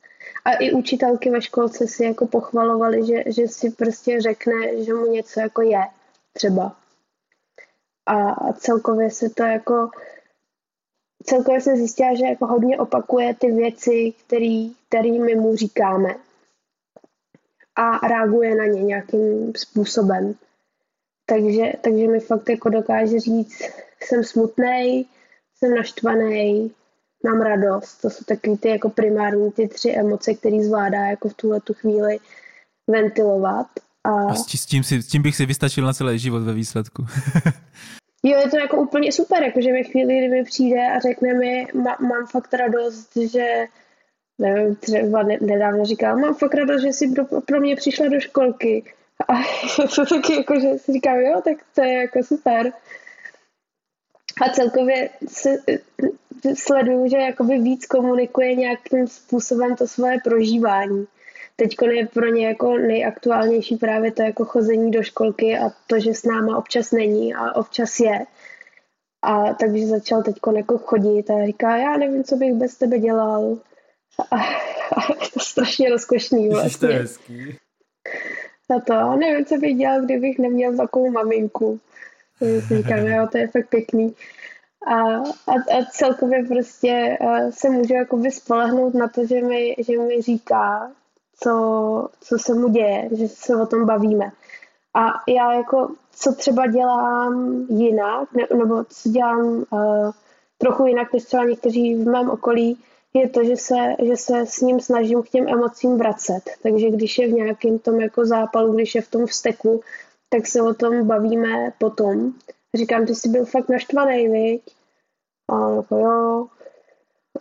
A i učitelky ve školce si jako pochvalovali, že, že si prostě řekne, že mu něco jako je třeba. A celkově se to jako celkově jsem zjistila, že jako hodně opakuje ty věci, který, který my mu říkáme a reaguje na ně nějakým způsobem. Takže, takže mi fakt jako dokáže říct, jsem smutný, jsem naštvaný, mám radost. To jsou taky ty jako primární ty tři emoce, které zvládá jako v tuhle tu chvíli ventilovat. A, a s, tím si, s tím bych si vystačil na celý život ve výsledku. jo, je to jako úplně super, jakože ve chvíli, kdy mi přijde a řekne mi, má, mám fakt radost, že nevím, třeba nedávno říkal, mám fakt radost, že jsi pro, pro mě přišla do školky. A to taky jako, že si říkám, jo, tak to je jako super. A celkově se, sleduju, že jakoby víc komunikuje nějakým způsobem to svoje prožívání teď je pro ně jako nejaktuálnější právě to jako chození do školky a to, že s náma občas není a občas je. A takže začal teď jako chodit a říká, já nevím, co bych bez tebe dělal. A, a je to strašně rozkošný vlastně. To je hezký. A to, nevím, co bych dělal, kdybych neměl takovou maminku. Říkám, jo, to je fakt pěkný. A, a, a celkově prostě se můžu jako spolehnout na to, že mi, že mi říká, co, co se mu děje, že se o tom bavíme. A já jako, co třeba dělám jinak, ne, nebo co dělám uh, trochu jinak než třeba někteří v mém okolí, je to, že se, že se s ním snažím k těm emocím vracet. Takže když je v nějakém tom jako zápalu, když je v tom vzteku, tak se o tom bavíme potom. Říkám, ty jsi byl fakt naštvaný, viď? A jako jo,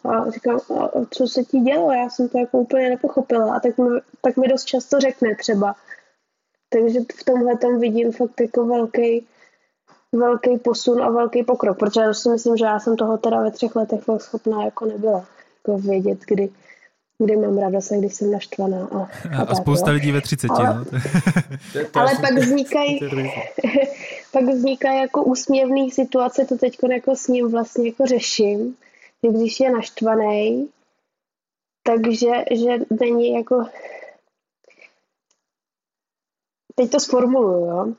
a říkám, a co se ti dělo? Já jsem to jako úplně nepochopila. A tak mi, tak mi dost často řekne třeba. Takže v tomhle tam vidím fakt jako velký, velký posun a velký pokrok, protože já si myslím, že já jsem toho teda ve třech letech fakt schopná jako nebyla. Jako vědět, kdy, kdy mám radost a když jsem naštvaná. A, a, a, a spousta jo. lidí ve 30. Ale, no. ale pak vznikají pak vznikají jako úsměvné situace, to teď jako s ním vlastně jako řeším, když je naštvaný, takže že není jako... Teď to sformuluju, jo.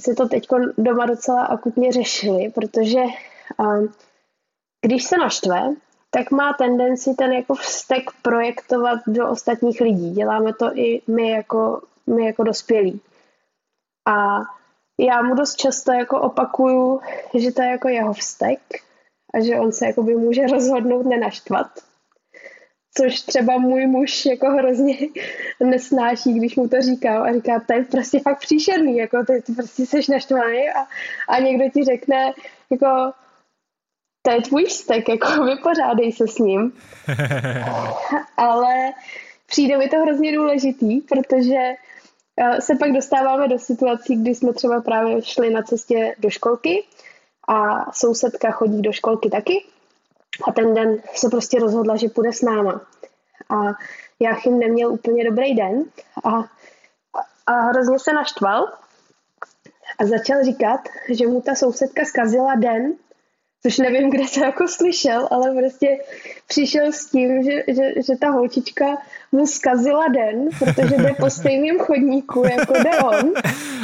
Si to teď doma docela akutně řešili, protože um, když se naštve, tak má tendenci ten jako vztek projektovat do ostatních lidí. Děláme to i my jako, my jako dospělí. A já mu dost často jako opakuju, že to je jako jeho vztek a že on se jakoby může rozhodnout nenaštvat. což třeba můj muž jako hrozně nesnáší, když mu to říkám a říká, to je prostě fakt příšerný, jako ty, ty prostě seš naštvaný a, a někdo ti řekne, jako to je tvůj vztek, jako vypořádej se s ním. Ale přijde mi to hrozně důležitý, protože eh, se pak dostáváme do situací, kdy jsme třeba právě šli na cestě do školky a sousedka chodí do školky taky a ten den se prostě rozhodla, že půjde s náma. A Jachim neměl úplně dobrý den a, a hrozně se naštval a začal říkat, že mu ta sousedka zkazila den, což nevím, kde se jako slyšel, ale prostě přišel s tím, že, že, že ta holčička mu zkazila den, protože jde po stejném chodníku, jako jde on.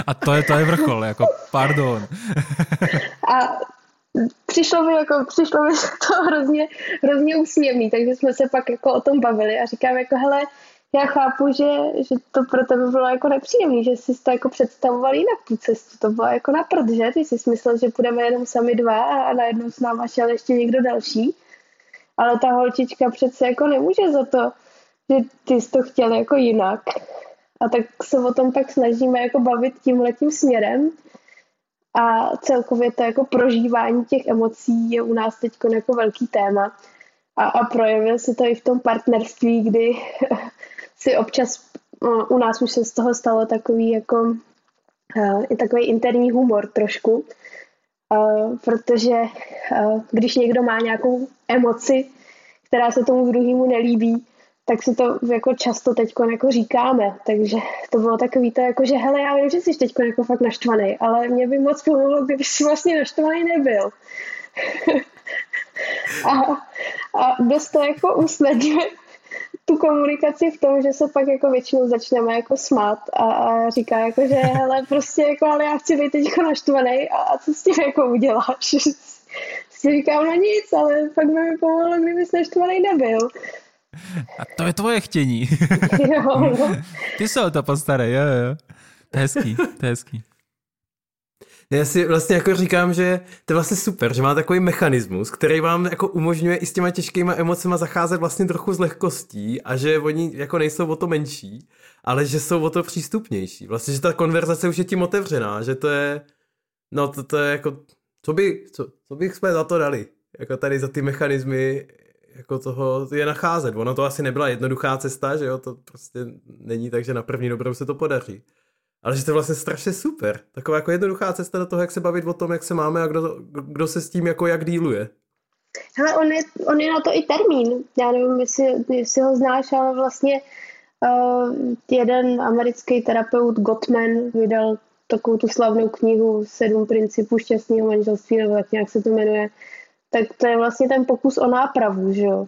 A to je, to je vrchol, jako pardon. A přišlo mi, jako, přišlo mi to hrozně, hrozně úsměvný, takže jsme se pak jako o tom bavili a říkám jako, hele, já chápu, že, že to pro tebe bylo jako nepříjemný, že jsi to jako představoval jinak tu cestu. To bylo jako na prd, že? Ty jsi myslel, že půjdeme jenom sami dva a najednou s náma šel ještě někdo další. Ale ta holčička přece jako nemůže za to, že ty jsi to chtěl jako jinak. A tak se o tom pak snažíme jako bavit tímhletím směrem. A celkově to jako prožívání těch emocí je u nás teď jako velký téma. A, a projevuje se to i v tom partnerství, kdy si občas u nás už se z toho stalo takový jako i takový interní humor trošku, protože když někdo má nějakou emoci, která se tomu druhému nelíbí, tak si to jako často teď jako říkáme, takže to bylo takový to jako, že hele, já vím, že jsi teď jako fakt naštvaný, ale mě by moc pomohlo, kdyby jsi vlastně naštvaný nebyl. a, a dost to jako usnadňuje tu komunikaci v tom, že se pak jako většinou začneme jako smát a, a říká jako, že hele, prostě jako, ale já chci být teď jako naštvaný a, a co s tím jako uděláš? si říkám, no nic, ale pak by mi pomohlo, kdyby naštvaný nebyl. A to je tvoje chtění. jo, no. Ty se o to postarej, jo, jo. To je hezký, to je hezký. Já si vlastně jako říkám, že to je vlastně super, že má takový mechanismus, který vám jako umožňuje i s těma těžkýma emocemi zacházet vlastně trochu s lehkostí a že oni jako nejsou o to menší, ale že jsou o to přístupnější. Vlastně, že ta konverzace už je tím otevřená, že to je, no to, to je jako, co, by, co, co bych jsme za to dali? Jako tady za ty mechanismy jako toho je nacházet. Ono to asi nebyla jednoduchá cesta, že jo, to prostě není tak, že na první dobrou se to podaří ale že to je vlastně strašně super. Taková jako jednoduchá cesta do toho, jak se bavit o tom, jak se máme a kdo, kdo se s tím jako jak díluje. Hele, on je, on je na to i termín. Já nevím, jestli, jestli ho znáš, ale vlastně uh, jeden americký terapeut Gottman vydal takovou tu slavnou knihu Sedm principů šťastného manželství, nebo tak nějak se to jmenuje. Tak to je vlastně ten pokus o nápravu, že jo.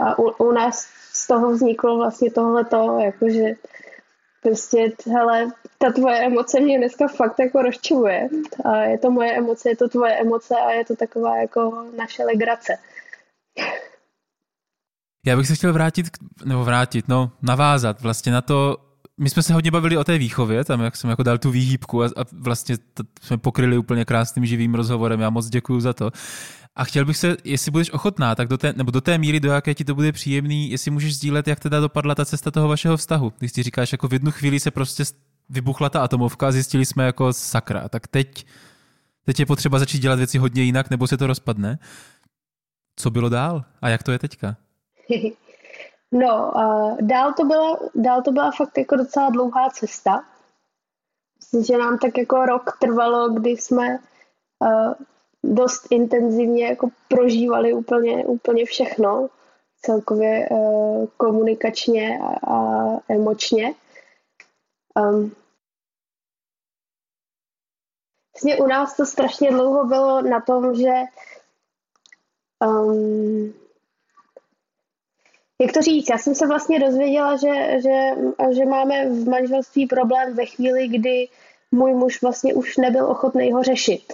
A u, u nás z toho vzniklo vlastně tohleto, jakože prostě, hele, ta tvoje emoce mě dneska fakt jako rozčiluje. A je to moje emoce, je to tvoje emoce a je to taková jako naše legrace. Já bych se chtěl vrátit, nebo vrátit, no, navázat vlastně na to, my jsme se hodně bavili o té výchově, tam jak jsem jako dal tu výhýbku a, a vlastně to jsme pokryli úplně krásným živým rozhovorem, já moc děkuji za to. A chtěl bych se, jestli budeš ochotná, tak do té, nebo do té míry, do jaké ti to bude příjemný, jestli můžeš sdílet, jak teda dopadla ta cesta toho vašeho vztahu. Když ti říkáš, jako v jednu chvíli se prostě vybuchla ta atomovka a zjistili jsme jako sakra, tak teď, teď je potřeba začít dělat věci hodně jinak, nebo se to rozpadne. Co bylo dál a jak to je teďka? No, uh, dál, to byla, dál to byla fakt jako docela dlouhá cesta. Myslím, že nám tak jako rok trvalo, kdy jsme uh, dost intenzivně jako prožívali úplně, úplně všechno, celkově uh, komunikačně a, a emočně. Um, vlastně u nás to strašně dlouho bylo na tom, že um, jak to říct, já jsem se vlastně dozvěděla, že, že, že máme v manželství problém ve chvíli, kdy můj muž vlastně už nebyl ochotný ho řešit.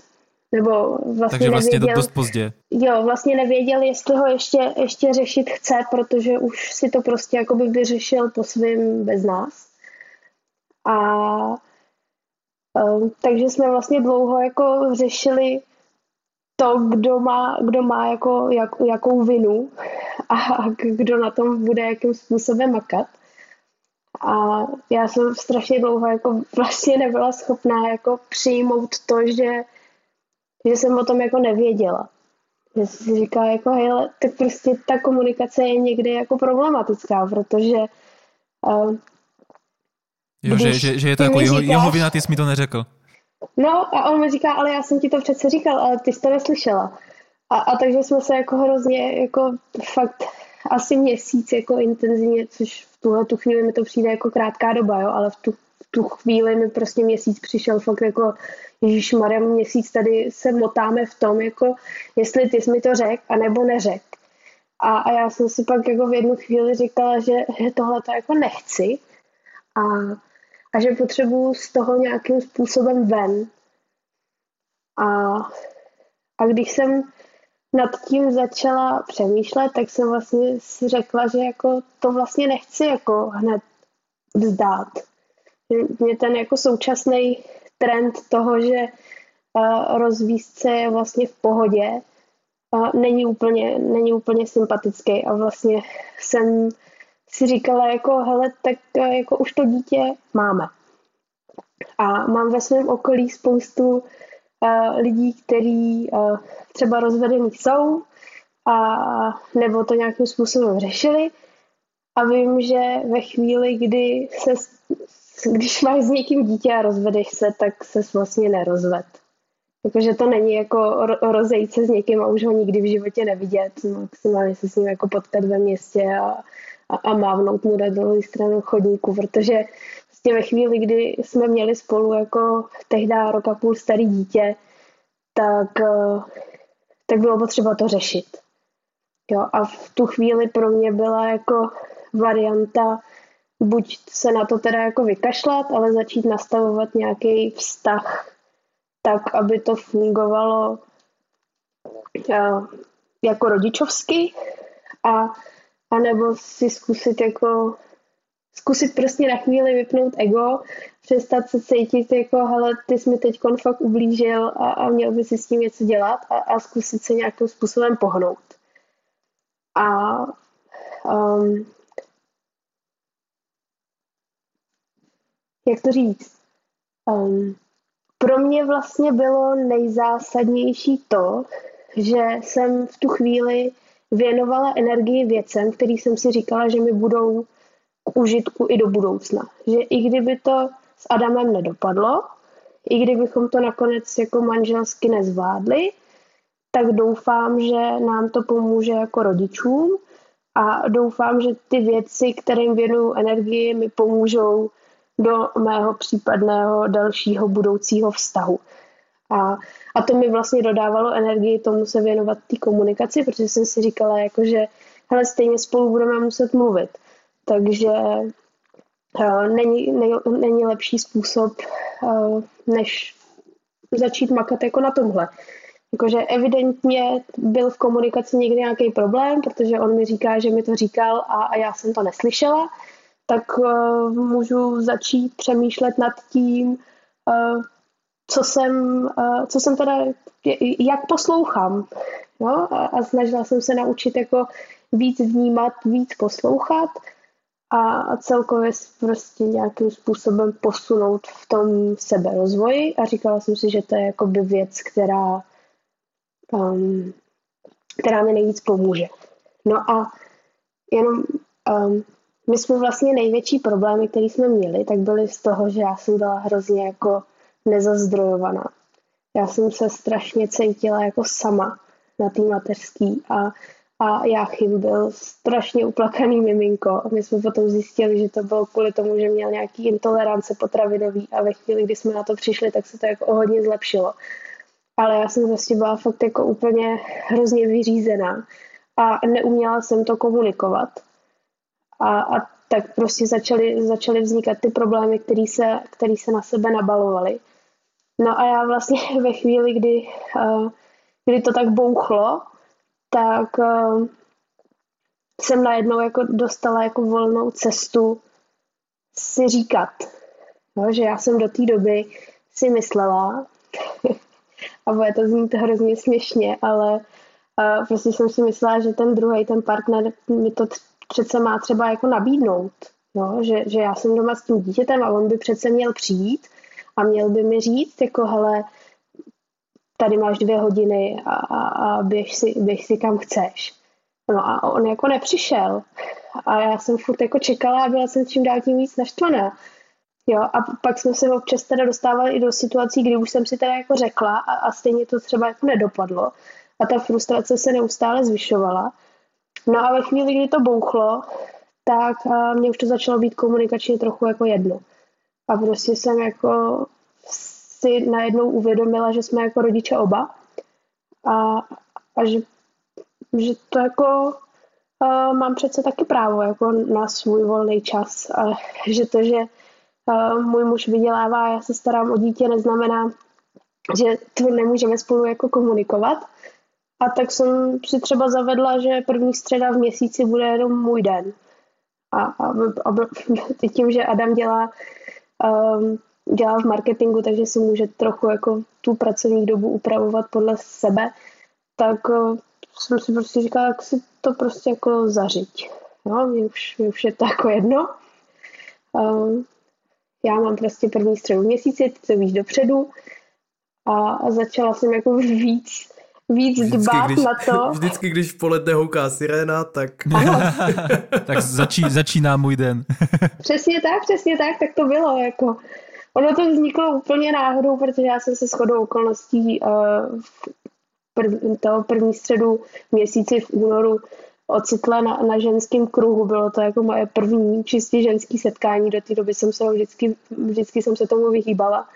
Nebo vlastně Takže vlastně nevěděl, dost pozdě. Jo, vlastně nevěděl, jestli ho ještě, ještě řešit chce, protože už si to prostě jakoby vyřešil po svým bez nás. A um, takže jsme vlastně dlouho jako řešili to, kdo má, kdo má jako, jak, jakou vinu a kdo na tom bude jakým způsobem makat. A já jsem strašně dlouho jako vlastně nebyla schopná jako přijmout to, že, že jsem o tom jako nevěděla. Že si říká jako, hele, tak prostě ta komunikace je někdy jako problematická, protože uh, jo, že, že, že, je to jako jeho, říkáš, jeho vina, ty jsi mi to neřekl. No a on mi říká, ale já jsem ti to přece říkal, ale ty jsi to neslyšela. A, a takže jsme se jako hrozně, jako fakt asi měsíc jako intenzivně, což v tuhle tu chvíli mi to přijde jako krátká doba, jo, ale v tu, v tu chvíli mi prostě měsíc přišel fakt jako Ježíš Maria, měsíc tady se motáme v tom, jako jestli ty jsi mi to řek, anebo neřek. A, a já jsem si pak jako v jednu chvíli říkala, že, že tohle to jako nechci a, a že potřebuju z toho nějakým způsobem ven. A, a když jsem nad tím začala přemýšlet, tak jsem vlastně si řekla, že jako to vlastně nechci jako hned vzdát. Mě ten jako současný trend toho, že rozvíst se je vlastně v pohodě, není, úplně, není úplně sympatický a vlastně jsem si říkala jako, hele, tak uh, jako už to dítě máme. A mám ve svém okolí spoustu lidí, kteří třeba rozvedení jsou a nebo to nějakým způsobem řešili. A vím, že ve chvíli, kdy se, když máš s někým dítě a rozvedeš se, tak se vlastně nerozved. Jakože to není jako rozejít se s někým a už ho nikdy v životě nevidět, maximálně se s ním jako potkat ve městě a, a, a mávnout mu na druhou stranu chodníku, protože prostě ve chvíli, kdy jsme měli spolu jako tehdy rok a půl starý dítě, tak, eh, tak bylo potřeba to řešit. Jo, a v tu chvíli pro mě byla jako varianta buď se na to teda jako vykašlat, ale začít nastavovat nějaký vztah tak, aby to fungovalo eh, jako rodičovsky a, a nebo si zkusit jako zkusit prostě na chvíli vypnout ego, přestat se cítit jako, hele, ty jsi mi teď fakt ublížil a, a měl by si s tím něco dělat a, a zkusit se nějakým způsobem pohnout. A um, jak to říct? Um, pro mě vlastně bylo nejzásadnější to, že jsem v tu chvíli věnovala energii věcem, který jsem si říkala, že mi budou k užitku i do budoucna. Že i kdyby to s Adamem nedopadlo, i kdybychom to nakonec jako manželsky nezvládli, tak doufám, že nám to pomůže jako rodičům a doufám, že ty věci, kterým věnuju energii, mi pomůžou do mého případného dalšího budoucího vztahu. A, a to mi vlastně dodávalo energii tomu se věnovat té komunikaci, protože jsem si říkala, jako, že hele, stejně spolu budeme muset mluvit. Takže uh, není, nej, není lepší způsob, uh, než začít makat jako na tomhle. Jakože evidentně byl v komunikaci někdy nějaký problém, protože on mi říká, že mi to říkal a, a já jsem to neslyšela, tak uh, můžu začít přemýšlet nad tím, uh, co jsem, uh, co jsem teda, jak poslouchám. No? A, a snažila jsem se naučit jako víc vnímat, víc poslouchat a celkově prostě nějakým způsobem posunout v tom seberozvoji a říkala jsem si, že to je jakoby věc, která, um, která mi nejvíc pomůže. No a jenom um, my jsme vlastně největší problémy, které jsme měli, tak byly z toho, že já jsem byla hrozně jako nezazdrojovaná. Já jsem se strašně cítila jako sama na té mateřský a a Jáchym byl strašně uplakaný miminko. A my jsme potom zjistili, že to bylo kvůli tomu, že měl nějaký intolerance potravinový a ve chvíli, kdy jsme na to přišli, tak se to jako hodně zlepšilo. Ale já jsem vlastně byla fakt jako úplně hrozně vyřízená a neuměla jsem to komunikovat. A, a tak prostě začaly, začaly vznikat ty problémy, které se, který se na sebe nabalovaly. No a já vlastně ve chvíli, kdy, uh, kdy to tak bouchlo, tak uh, jsem najednou jako dostala jako volnou cestu si říkat, no, že já jsem do té doby si myslela, a bude to znít hrozně směšně, ale uh, prostě jsem si myslela, že ten druhý, ten partner mi to přece má třeba jako nabídnout, no, že, že já jsem doma s tím dítětem a on by přece měl přijít a měl by mi říct, jako hele, tady máš dvě hodiny a, a, a běž, si, běž si kam chceš. No a on jako nepřišel. A já jsem furt jako čekala a byla jsem čím dál tím víc naštvaná. Jo, a pak jsme se občas teda dostávali i do situací, kdy už jsem si teda jako řekla a, a stejně to třeba jako nedopadlo. A ta frustrace se neustále zvyšovala. No a ve chvíli, kdy to bouchlo, tak mě už to začalo být komunikačně trochu jako jedno. A prostě jsem jako si najednou uvědomila, že jsme jako rodiče oba a, a že, že to jako uh, mám přece taky právo jako na svůj volný čas a že to, že můj muž vydělává a já se starám o dítě, neznamená, že to nemůžeme spolu jako komunikovat. A tak jsem si třeba zavedla, že první středa v měsíci bude jenom můj den. A, a, a tím, že Adam dělá um, dělá v marketingu, takže si může trochu jako tu pracovní dobu upravovat podle sebe, tak uh, jsem si prostě říkala, jak si to prostě jako zařiď. No, mě už, mě už je to jako jedno. Um, já mám prostě první středu v měsíci, ty to víš dopředu a, a začala jsem jako víc víc vždycky, dbát když, na to. Vždycky, když v poledne houká sirena, tak... tak začí, začíná můj den. přesně tak, přesně tak, tak to bylo. Jako. Ono to vzniklo úplně náhodou, protože já jsem se shodou okolností uh, v prv, toho první středu měsíci v únoru ocitla na, na ženském kruhu. Bylo to jako moje první čistě ženský setkání. Do té doby jsem se vždycky, vždycky jsem se tomu vyhýbala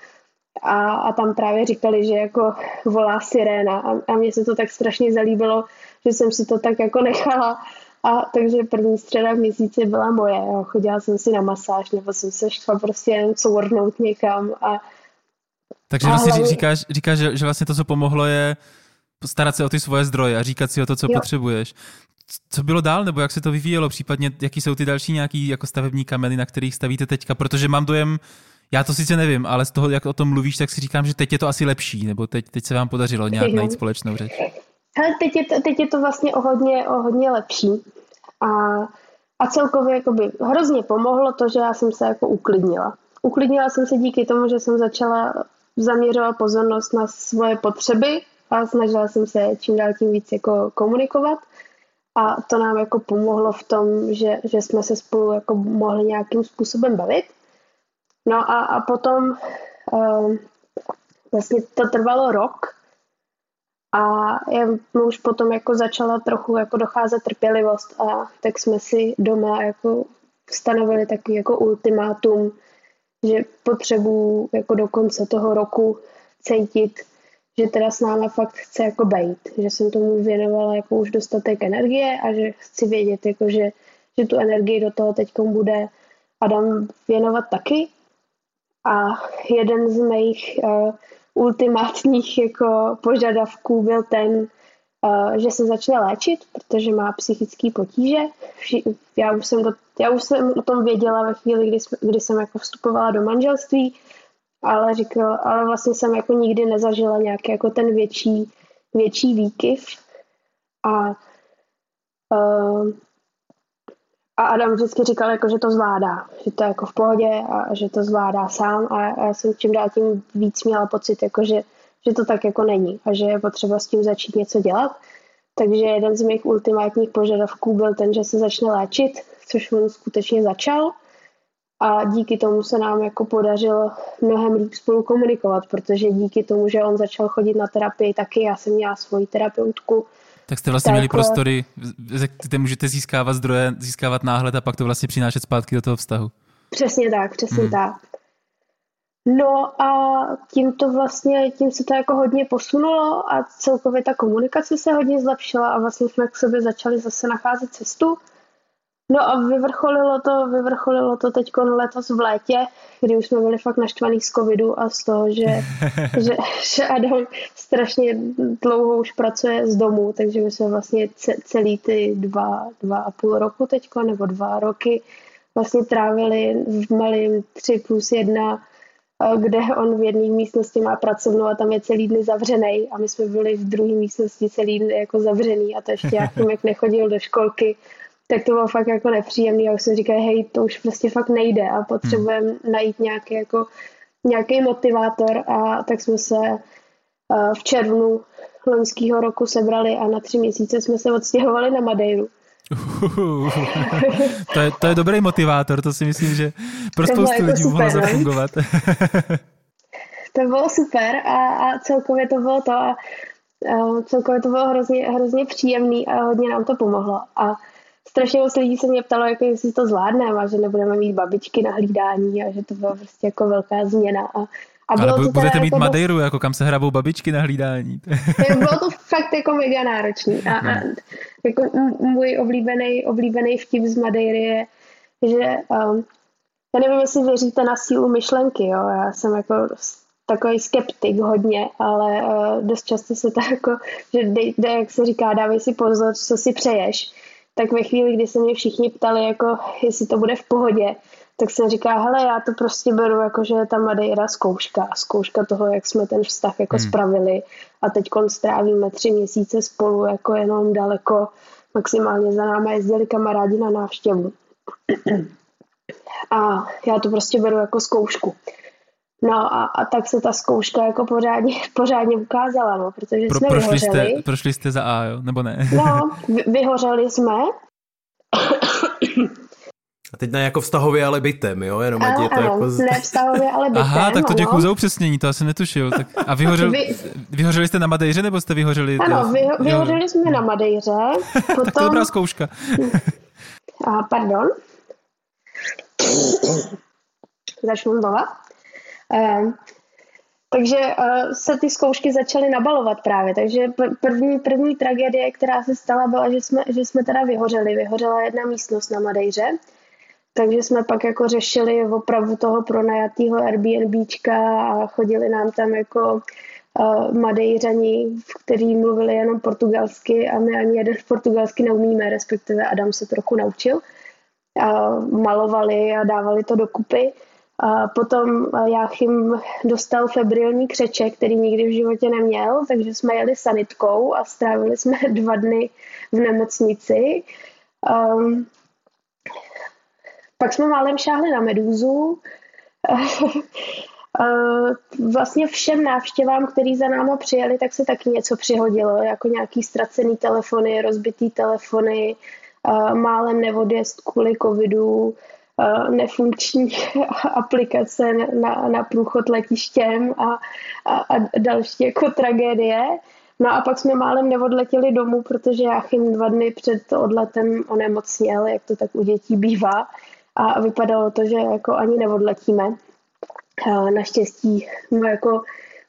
a, a tam právě říkali, že jako volá siréna a, a mně se to tak strašně zalíbilo, že jsem si to tak jako nechala a takže první středa v měsíci byla moje. Jo. Chodila jsem si na masáž nebo jsem se šla prostě jen cournout někam a takže vlastně hlavně... říkáš, říkáš že, že vlastně to, co pomohlo, je starat se o ty svoje zdroje a říkat si o to, co jo. potřebuješ. Co bylo dál, nebo jak se to vyvíjelo, případně jaký jsou ty další nějaký jako stavební kameny, na kterých stavíte teďka, protože mám dojem, já to sice nevím, ale z toho, jak o tom mluvíš, tak si říkám, že teď je to asi lepší, nebo teď, teď se vám podařilo nějak najít společnou řeč. Hele, teď je to, teď je to vlastně o hodně, o hodně lepší. A, a celkově jakoby hrozně pomohlo to, že já jsem se jako uklidnila. Uklidnila jsem se díky tomu, že jsem začala zaměřovat pozornost na svoje potřeby a snažila jsem se čím dál tím víc jako komunikovat. A to nám jako pomohlo v tom, že, že jsme se spolu jako mohli nějakým způsobem bavit. No a, a potom uh, vlastně to trvalo rok a já už potom jako začala trochu jako docházet trpělivost a tak jsme si doma jako stanovili takový jako ultimátum, že potřebuji jako do konce toho roku cítit, že teda s náma fakt chce jako bejt, že jsem tomu věnovala jako už dostatek energie a že chci vědět, jako že, že tu energii do toho teď bude Adam věnovat taky a jeden z mých uh, ultimátních jako požadavků byl ten, uh, že se začne léčit, protože má psychické potíže. Já už, jsem to, já už jsem o tom věděla ve chvíli, kdy, kdy jsem jako vstupovala do manželství, ale říkal, ale vlastně jsem jako nikdy nezažila nějaký jako ten větší, větší výkyv. A uh, a Adam vždycky říkal, jako, že to zvládá, že to je jako v pohodě a že to zvládá sám a já jsem čím dál tím víc měla pocit, jako, že, že to tak jako není a že je potřeba s tím začít něco dělat. Takže jeden z mých ultimátních požadavků byl ten, že se začne léčit, což on skutečně začal a díky tomu se nám jako podařilo mnohem líp spolu komunikovat, protože díky tomu, že on začal chodit na terapii taky, já jsem měla svoji terapeutku, tak jste vlastně tak, měli prostory, kde můžete získávat zdroje, získávat náhled a pak to vlastně přinášet zpátky do toho vztahu. Přesně tak, přesně hmm. tak. No a tím to vlastně, tím se to jako hodně posunulo a celkově ta komunikace se hodně zlepšila a vlastně jsme k sobě začali zase nacházet cestu. No a vyvrcholilo to, vyvrcholilo to teď letos v létě, kdy už jsme byli fakt naštvaný z covidu a z toho, že, že, že Adam strašně dlouho už pracuje z domu, takže my jsme vlastně celý ty dva, dva a půl roku teďko, nebo dva roky vlastně trávili v malém 3 plus 1 kde on v jedné místnosti má pracovnu a tam je celý dny zavřený a my jsme byli v druhé místnosti celý dny jako zavřený a to ještě jak nechodil do školky, tak to bylo fakt jako nepříjemný a už jsem říkal, hej, to už prostě fakt nejde a potřebujeme hmm. najít nějaký jako nějaký motivátor a tak jsme se uh, v červnu loňského roku sebrali a na tři měsíce jsme se odstěhovali na Madeiru. to, je, to je dobrý motivátor, to si myslím, že pro spoustu jako lidí mohlo zafungovat. to bylo super a, a celkově to bylo to a, a celkově to bylo hrozně, hrozně příjemný a hodně nám to pomohlo. A strašně moc lidí se mě ptalo, jako jestli to zvládneme a že nebudeme mít babičky na hlídání a že to byla prostě jako velká změna. A, a bylo Ale budete mít jako Madeiru, dost... jako kam se hrabou babičky na hlídání. bylo to fakt jako mega náročný. A, a jako můj oblíbený, oblíbený vtip z Madeiry je, že um, já nevím, jestli věříte na sílu myšlenky, jo? já jsem jako takový skeptik hodně, ale uh, dost často se to jako, že dej, dej, jak se říká, dávej si pozor, co si přeješ tak ve chvíli, kdy se mě všichni ptali, jako jestli to bude v pohodě, tak jsem říká, hele, já to prostě beru jako, že je ta Madeira zkouška, zkouška toho, jak jsme ten vztah jako hmm. spravili a teď strávíme tři měsíce spolu, jako jenom daleko, maximálně za náma jezdili kamarádi na návštěvu. A já to prostě beru jako zkoušku. No a, a tak se ta zkouška jako pořádně, pořádně ukázala, no, protože Pro, jsme prošli vyhořeli. Jste, prošli jste za A, jo? Nebo ne? No, vyhořeli jsme. A teď ne jako vztahově, ale bytem, jo? Jenom ať je to ano, jako... Z... ne vztahově, ale bytem. Aha, tak to děkuji za upřesnění, to asi netušil. Tak, a vyhořel, Vy... vyhořeli jste na Madejře, nebo jste vyhořeli? Ano, vy, vyhořeli jo. jsme na Madejře. Potom... tak to je dobrá zkouška. a, pardon. Začnu znova. Ehm, takže uh, se ty zkoušky začaly nabalovat právě. Takže první, první tragédie, která se stala, byla, že jsme, že jsme teda vyhořeli. Vyhořela jedna místnost na Madejře. Takže jsme pak jako řešili opravu toho pronajatého Airbnbčka a chodili nám tam jako uh, Madejřani, kteří mluvili jenom portugalsky a my ani jeden portugalsky neumíme, respektive Adam se trochu naučil. Uh, malovali a dávali to dokupy. A potom Jáchym dostal febrilní křeček, který nikdy v životě neměl, takže jsme jeli sanitkou a strávili jsme dva dny v nemocnici. Um, pak jsme málem šáhli na medúzu. vlastně všem návštěvám, který za náma přijeli, tak se taky něco přihodilo, jako nějaký ztracený telefony, rozbitý telefony, málem nevodjezd kvůli covidu, nefunkční aplikace na, na průchod letištěm a, a, a další jako tragédie. No a pak jsme málem neodletěli domů, protože Jáchym dva dny před odletem onemocněl, jak to tak u dětí bývá. A vypadalo to, že jako ani neodletíme. A naštěstí jsme jako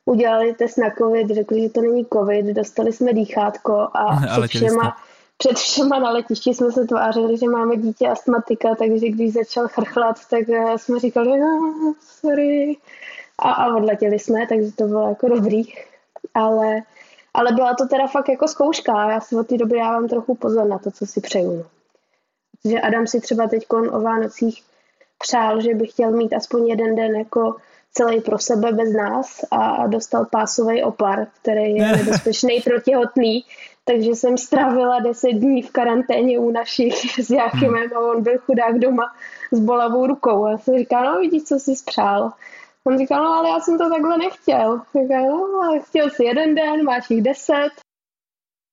udělali test na covid, řekli, že to není covid, dostali jsme dýchátko a před všema, před všema na letišti jsme se tvářili, že máme dítě astmatika, takže když začal chrchlat, tak eh, jsme říkali, no, sorry. A, a odletěli jsme, takže to bylo jako dobrý. Ale, ale byla to teda fakt jako zkouška. Já si od té doby dávám trochu pozor na to, co si přeju. No. Protože Adam si třeba teď o Vánocích přál, že by chtěl mít aspoň jeden den jako celý pro sebe bez nás a dostal pásový opar, který je nebezpečný pro těhotný, takže jsem strávila deset dní v karanténě u našich s Jáchymem a on byl chudák doma s bolavou rukou. A já jsem říkala, no vidíš, co jsi spřál. On říkal, no ale já jsem to takhle nechtěl. Říkal, no ale chtěl jsi jeden den, máš jich deset.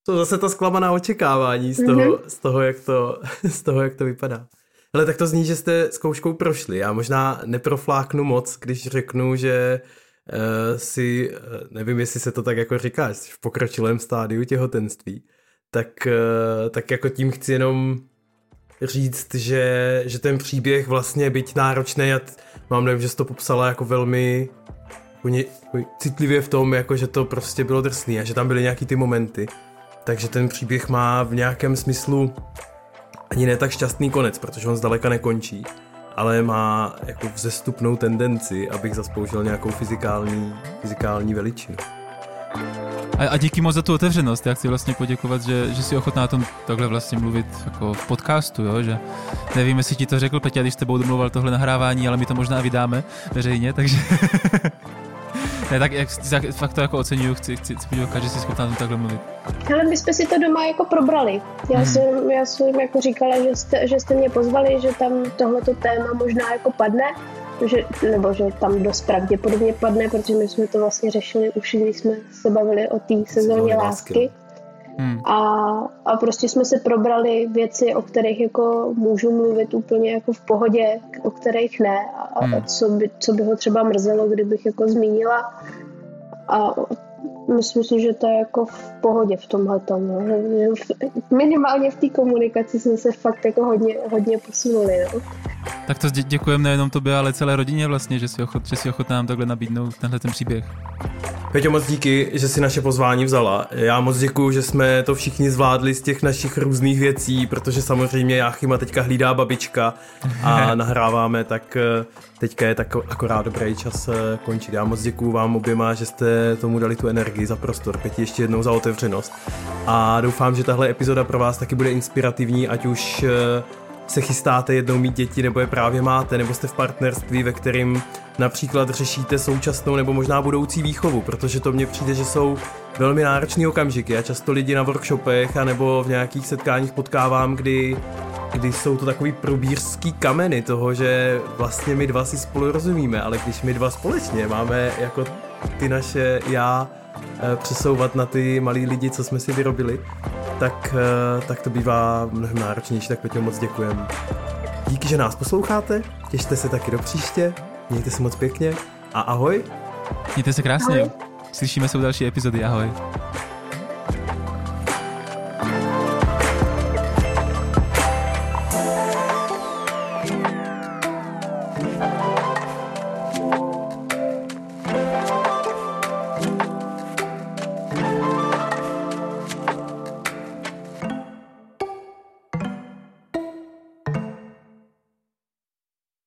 To zase ta zklamaná očekávání z toho, mm-hmm. z toho, jak, to, z toho jak to vypadá. Ale tak to zní, že jste zkouškou prošli. Já možná neprofláknu moc, když řeknu, že uh, si, uh, nevím, jestli se to tak jako říká, v pokročilém stádiu těhotenství, tak, uh, tak jako tím chci jenom říct, že, že ten příběh vlastně byť náročný a mám nevím, že jsi to popsala jako velmi jako citlivě v tom, jako že to prostě bylo drsný a že tam byly nějaký ty momenty. Takže ten příběh má v nějakém smyslu ani ne tak šťastný konec, protože on zdaleka nekončí ale má jako vzestupnou tendenci, abych zaspoužil nějakou fyzikální, fyzikální veličinu. A, a díky moc za tu otevřenost. Já chci vlastně poděkovat, že, že jsi ochotná na tom takhle vlastně mluvit jako v podcastu, jo? že nevím, jestli ti to řekl Peťa, když s tebou domluval tohle nahrávání, ale my to možná vydáme veřejně, takže ne, tak jak, fakt to jako oceňuju, chci, chci, chci podívat, že jsi schopná tom takhle mluvit. Ale my jsme si to doma jako probrali. Já, hmm. jsem, já jsem jako říkala, že jste, že jste mě pozvali, že tam tohleto téma možná jako padne, že, nebo že tam dost pravděpodobně padne, protože my jsme to vlastně řešili už, když jsme se bavili o té sezóně lásky. Hmm. A, a prostě jsme se probrali věci, o kterých jako můžu mluvit úplně jako v pohodě, o kterých ne a, hmm. a co, by, co by ho třeba mrzelo, kdybych jako zmínila. A myslím si, že to je jako v pohodě v tomhle tom. No. Minimálně v té komunikaci jsme se fakt jako hodně, hodně posunuli. No. Tak to děkujeme nejenom tobě, ale celé rodině vlastně, že si, ochot, že si ochotná nám takhle nabídnout tenhle ten příběh. Peťo, moc díky, že si naše pozvání vzala. Já moc děkuju, že jsme to všichni zvládli z těch našich různých věcí, protože samozřejmě Jáchyma teďka hlídá babička a nahráváme, tak eh, teďka je tak akorát dobrý čas eh, končit. Já moc děkuju vám oběma, že jste tomu dali tu energii za prostor. Pěti ještě jednou za otevřenost. A doufám, že tahle epizoda pro vás taky bude inspirativní, ať už eh, se chystáte jednou mít děti, nebo je právě máte, nebo jste v partnerství, ve kterým například řešíte současnou nebo možná budoucí výchovu, protože to mně přijde, že jsou velmi náročné okamžiky. Já často lidi na workshopech a nebo v nějakých setkáních potkávám, kdy, kdy jsou to takový probířský kameny toho, že vlastně my dva si spolu rozumíme, ale když my dva společně máme jako ty naše já eh, přesouvat na ty malí lidi, co jsme si vyrobili, tak, eh, tak to bývá mnohem náročnější, tak Peťo moc děkujem. Díky, že nás posloucháte, těšte se taky do příště, mějte se moc pěkně a ahoj. Mějte se krásně, ahoj. slyšíme se u další epizody, ahoj.